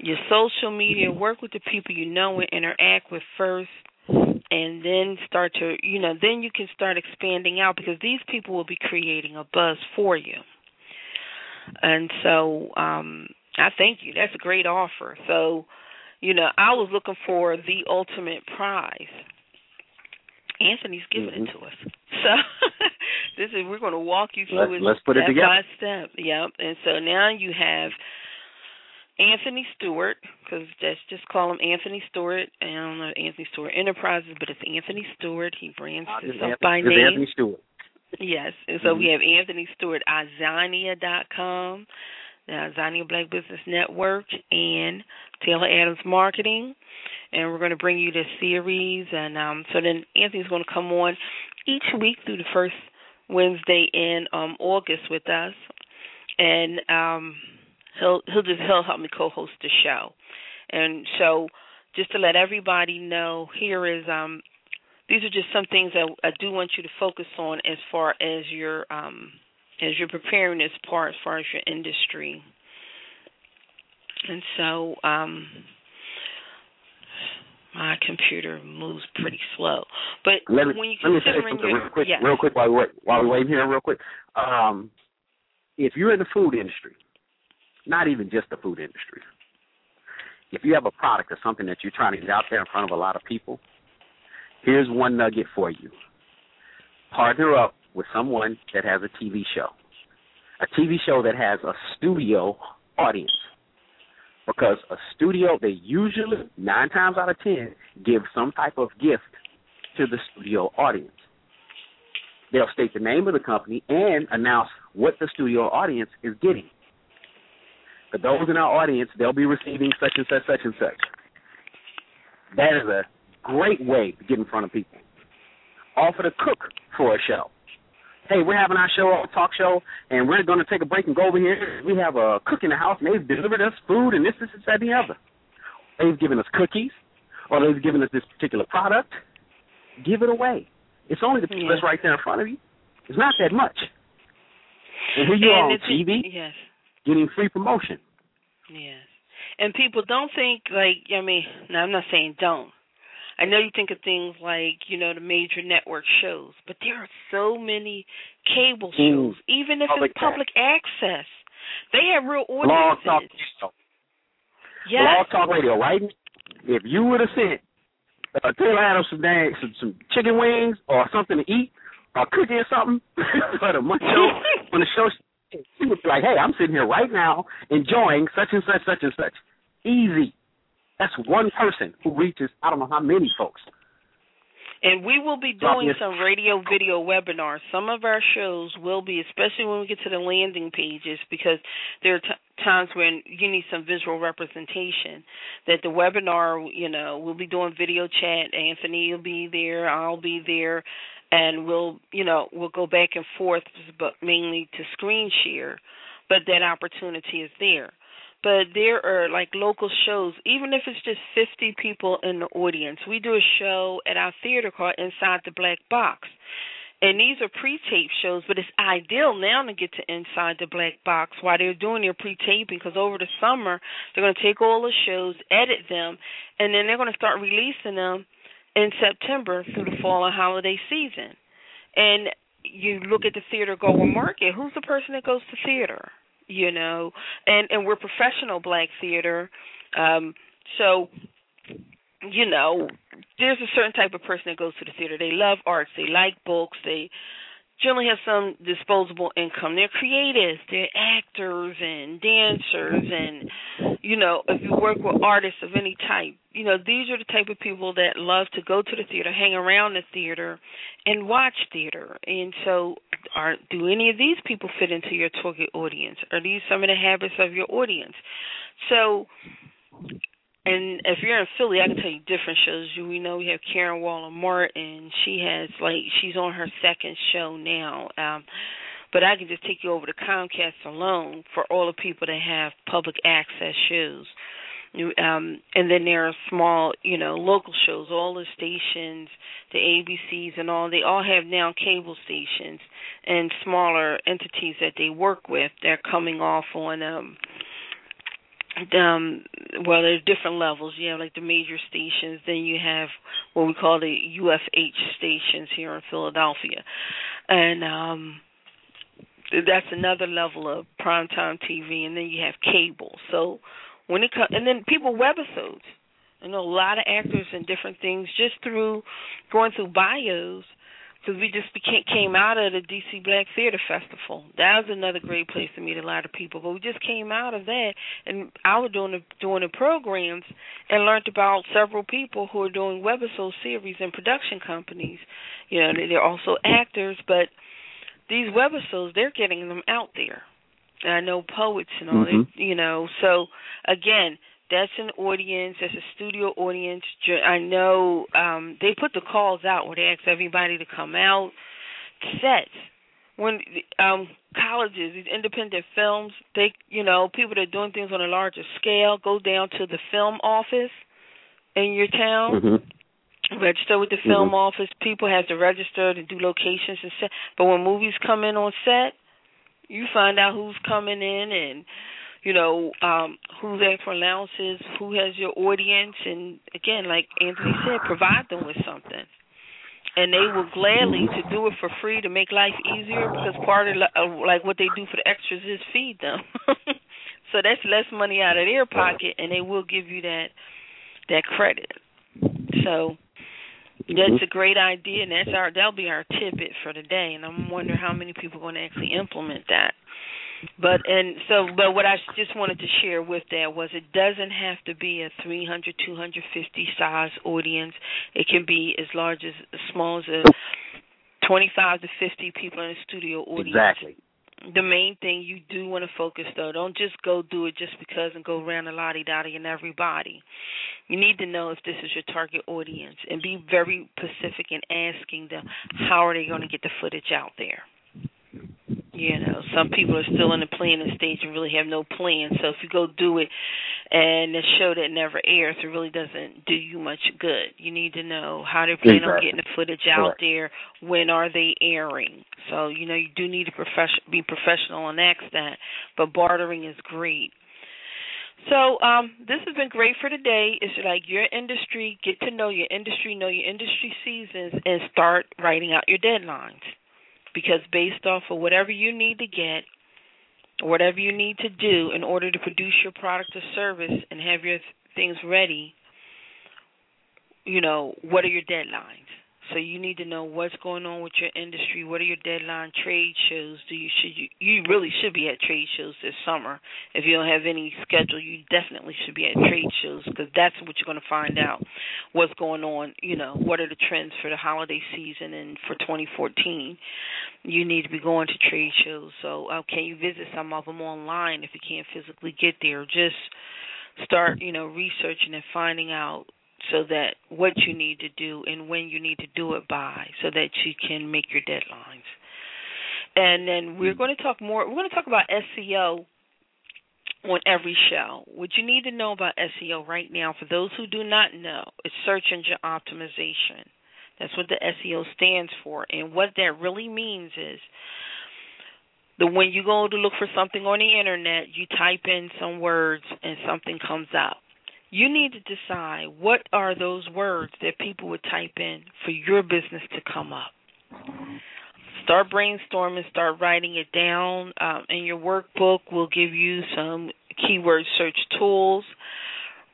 Speaker 5: your social media. Work with the people you know and interact with first, and then start to, you know, then you can start expanding out because these people will be creating a buzz for you. And so, um, I thank you. That's a great offer. So, you know, I was looking for the ultimate prize Anthony's giving mm-hmm. it to us. So this is we're going to walk you through
Speaker 6: let's, it let's put
Speaker 5: step
Speaker 6: it together.
Speaker 5: by step. Yep. And so now you have Anthony Stewart, because let's just call him Anthony Stewart. I don't know Anthony Stewart Enterprises, but it's Anthony Stewart. He brands himself by name.
Speaker 6: Anthony Stewart.
Speaker 5: Yes, and so mm-hmm. we have Anthony Stewart, Izania.com, the Izania Black Business Network, and Taylor Adams Marketing and we're going to bring you this series. And um, so then Anthony's going to come on each week through the first Wednesday in um, August with us, and um, he'll he'll just he'll help me co-host the show. And so, just to let everybody know, here is um, these are just some things that I do want you to focus on as far as your um, as you're preparing this part as far as your industry. And so um my computer moves pretty slow. But
Speaker 6: let me,
Speaker 5: when you
Speaker 6: let me say
Speaker 5: considering
Speaker 6: something
Speaker 5: your
Speaker 6: real quick,
Speaker 5: yes.
Speaker 6: real quick while we while we wait here, real quick. Um, if you're in the food industry, not even just the food industry, if you have a product or something that you're trying to get out there in front of a lot of people, here's one nugget for you: partner up with someone that has a TV show, a TV show that has a studio audience because a studio they usually nine times out of ten give some type of gift to the studio audience. They'll state the name of the company and announce what the studio audience is getting. For those in our audience, they'll be receiving such and such, such and such. That is a great way to get in front of people. Offer to cook for a show. Hey, we're having our show, our talk show, and we're going to take a break and go over here. We have a cook in the house, and they've delivered us food and this, this, this, that, and the other. They've given us cookies, or they've given us this particular product. Give it away. It's only the people
Speaker 5: Yeah.
Speaker 6: that's right there in front of you. It's not that much. And here you are on TV
Speaker 5: Yes.
Speaker 6: getting free promotion.
Speaker 5: Yes. And people don't think like I mean, now I'm not saying don't. I know you think of things like, you know, the major network shows, but there are so many cable
Speaker 6: Mm.
Speaker 5: shows, even if
Speaker 6: Public
Speaker 5: it's public access. They have real audiences.
Speaker 6: Talk Radio.
Speaker 5: yes.
Speaker 6: Blog Talk Radio, right? If you would have sent uh, Taylor Adams some, dang, some some chicken wings or something to eat or cookie or something for the month show, when the show, she would be like, hey, I'm sitting here right now enjoying such and such, such and such. Easy. That's one person who reaches I don't know how many folks.
Speaker 5: And we will be doing some radio video webinars. Some of our shows will be, especially when we get to the landing pages, because there are t- times when you need some visual representation. That the webinar, you know, we'll be doing video chat. Anthony will be there. I'll be there. And we'll, you know, we'll go back and forth, but mainly to screen share. But that opportunity is there but there are like local shows even if it's just 50 people in the audience. We do a show at our theater called inside the black box. And these are pre-tape shows but it's ideal now to get to inside the black box while they're doing their pre-taping because over the summer they're going to take all the shows edit them and then they're going to start releasing them in september through the fall and holiday season. And you look at the theater going market who's the person that goes to theater you know and and we're professional black theater um so you know there's a certain type of person that goes to the theater. They love arts. They like books. They generally have some disposable income. They're creatives. They're actors and dancers and you know if you work with artists of any type you know these are the type of people that love to go to the theater hang around the theater and watch theater. And so are do any of these people fit into your target audience? Are these some of the habits of your audience? So and if you're in Philly, I can tell you different shows. We know we have Karen Waller Martin. She has like she's on her second show now. Um but I can just take you over to Comcast alone for all the people that have public access shows. Um, and then there are small, you know, local shows. All the stations, the ABCs, and all they all have now cable stations and smaller entities that they work with. They're coming off on um, um well there's different levels. You have like the major stations. Then you have what we call the UHF stations here in Philadelphia. And um that's another level of primetime TV and then you have cable. So when it comes and then people webisodes. I know a lot of actors and different things just through going through bios because we just became, came out of the DC Black Theater Festival. That was another great place to meet a lot of people. But we just came out of that, and I was doing the doing the programs and learned about several people who are doing webisode series and production companies. You know, they're also actors, but these webisodes they're getting them out there. And I know poets and all
Speaker 6: Mhm.
Speaker 5: that. You know, so again that's an audience that's a studio audience. I know um they put the calls out where they ask everybody to come out. Sets. When um colleges these independent films they you know people that are doing things on a larger scale go down to the film office in your town.
Speaker 6: Mm-hmm.
Speaker 5: register with the film
Speaker 6: Mhm.
Speaker 5: office. People have to register to do locations and set. But when movies come in on set You find out who's coming in and you know, um, who's there for allowances, who has your audience, and again, like Anthony said, provide them with something. And they will gladly to do it for free to make life easier because part of like what they do for the extras is feed them. so that's less money out of their pocket, and they will give you that that credit. So that's a great idea, and that's our that'll be our tidbit for today. And I'm wondering how many people are going to actually implement that. But and so, but what I just wanted to share with that was it doesn't have to be a 300, 250 size audience. It can be as large as as small as a 25 to 50 people in a studio audience.
Speaker 6: Exactly.
Speaker 5: The main thing you do want to focus though, don't just go do it just because and go around a lottie dottie and everybody. You need to know if this is your target audience and be very specific in asking them how are they going to get the footage out there. You know, some people are still in the planning stage and really have no plan. So if you go do it and a show that never airs, it really doesn't do you much good. You need to know how they plan
Speaker 6: exactly.
Speaker 5: on getting the footage out there. When are they airing? So you know, you do need to profession be professional and ask that. But bartering is great. So um, this has been great for today. It's like your industry, get to know your industry, know your industry seasons, and start writing out your deadlines because based off of whatever you need to get, whatever you need to do in order to produce your product or service and have your things ready, you know, what are your deadlines? So you need to know what's going on with your industry. What are your deadline trade shows? Do you should you you really should be at trade shows this summer. If you don't have any schedule, you definitely should be at trade shows because that's what you're going to find out what's going on. You know, what are the trends for the holiday season and for 2014. You need to be going to trade shows. So uh, can you visit some of them online if you can't physically get there? Just start you know researching and finding out so that what you need to do and when you need to do it by so that you can make your deadlines. And then we're hmm. going to talk more we're going to talk about SEO on every show. What you need to know about SEO right now for those who do not know, it's search engine optimization. That's what the SEO stands for. And what that really means is the when you go to look for something on the internet, you type in some words and something comes up you need to decide what are those words that people would type in for your business to come up. Start brainstorming, start writing it down. Um, in your workbook, we'll give you some keyword search tools.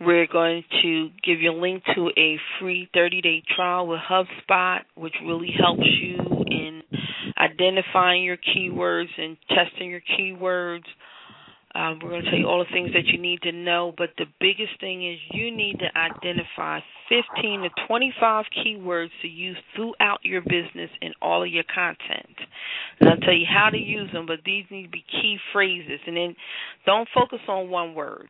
Speaker 5: We're going to give you a link to a free 30 day trial with HubSpot, which really helps you in identifying your keywords and testing your keywords. Um, we're going to tell you all the things that you need to know, but the biggest thing is you need to identify 15 to 25 keywords to use throughout your business in all of your content. And I'll tell you how to use them, but these need to be key phrases. And then don't focus on one word.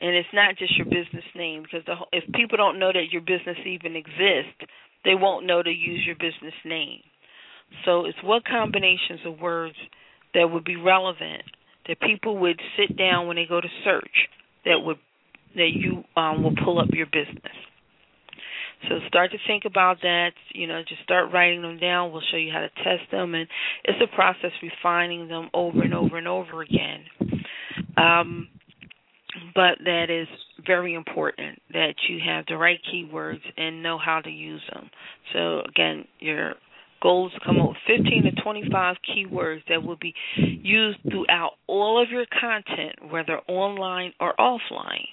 Speaker 5: And it's not just your business name, because the, if people don't know that your business even exists, they won't know to use your business name. So it's what combinations of words that would be relevant that people would sit down when they go to search that would that you um, will pull up your business. So start to think about that. You know, just start writing them down. We'll show you how to test them, and it's a process refining them over and over and over again. Um, but that is very important that you have the right keywords and know how to use them. So again, your goal is to come up with 15 to 25 keywords that will be used throughout all of your content, whether online or offline.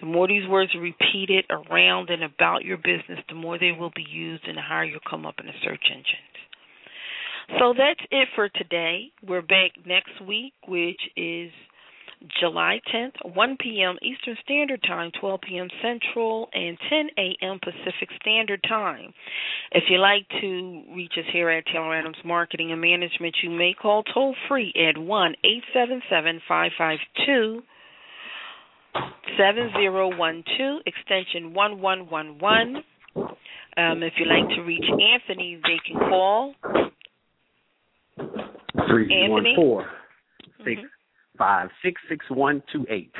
Speaker 5: The more these words are repeated around and about your business, the more they will be used and the higher you'll come up in the search engines. So that's it for today. We're back next week, which is July 10th, 1 p.m. Eastern Standard Time, 12 p.m. Central, and 10 a.m. Pacific Standard Time. If you'd like to reach us here at Taylor Adams Marketing and Management, you may call toll free at 1 877 552 7012, extension 1111. Um, if you'd like to reach Anthony, they can call.
Speaker 6: Three one four six
Speaker 5: Mhm.
Speaker 6: Five six six one two eight.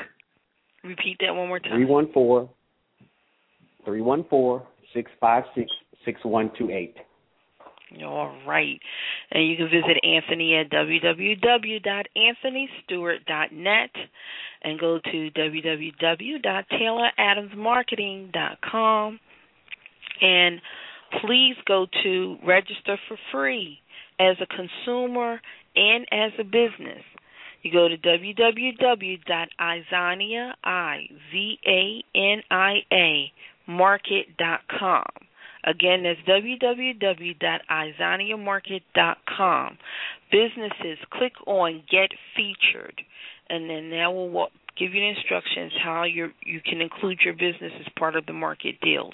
Speaker 5: Repeat that one more time.
Speaker 6: Three one four three one four six five six six one two eight.
Speaker 5: All right. And you can visit Anthony at www.anthonystewart.net and go to www.tayloradamsmarketing.com. And please go to register for free as a consumer and as a business. You go to www.izania, I-Z-A-N-I-A, market.com. Again, that's www.izaniamarket.com. Businesses, click on Get Featured, and then that will give you instructions how you you can include your business as part of the market deals.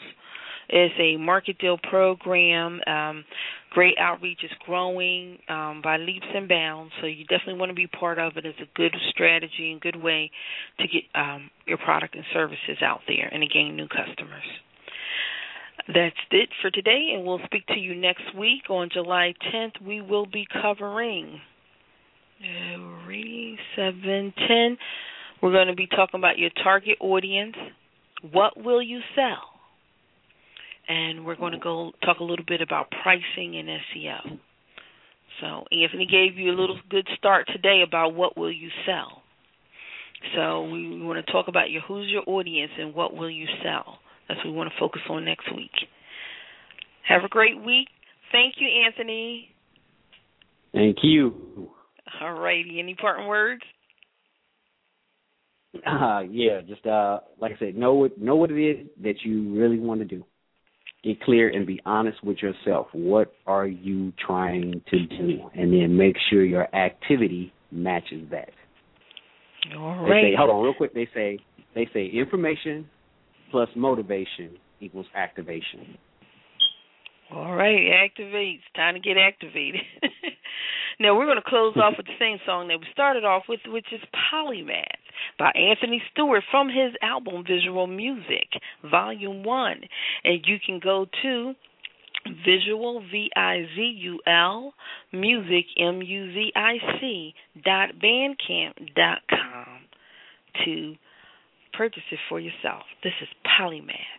Speaker 5: It's a market deal program. Um, great outreach is growing um, by leaps and bounds, so you definitely want to be part of it. It's a good strategy and good way to get um, your product and services out there and to gain new customers. That's it for today, and we'll speak to you next week on July 10th. We will be covering uh, 710. We're going to be talking about your target audience. What will you sell? And we're going to go talk a little bit about pricing and SEO. So Anthony gave you a little good start today about what will you sell. So we want to talk about your who's your audience and what will you sell. That's what we want to focus on next week. Have a great week. Thank you, Anthony.
Speaker 6: Thank you.
Speaker 5: All righty. Any parting words?
Speaker 6: Uh, yeah, just uh, like I said, know what know what it is that you really want to do get clear and be honest with yourself. What are you trying to do? And then make sure your activity matches that.
Speaker 5: All right.
Speaker 6: They say, hold on, real quick. They say they say information plus motivation equals activation.
Speaker 5: All right, activate. It's time to get activated. now we're going to close off with the same song that we started off with, which is Polymath by Anthony Stewart from his album Visual Music, Volume 1. And you can go to visual v i z u l music m u z i c dot bandcamp dot com to purchase it for yourself. This is Polymath.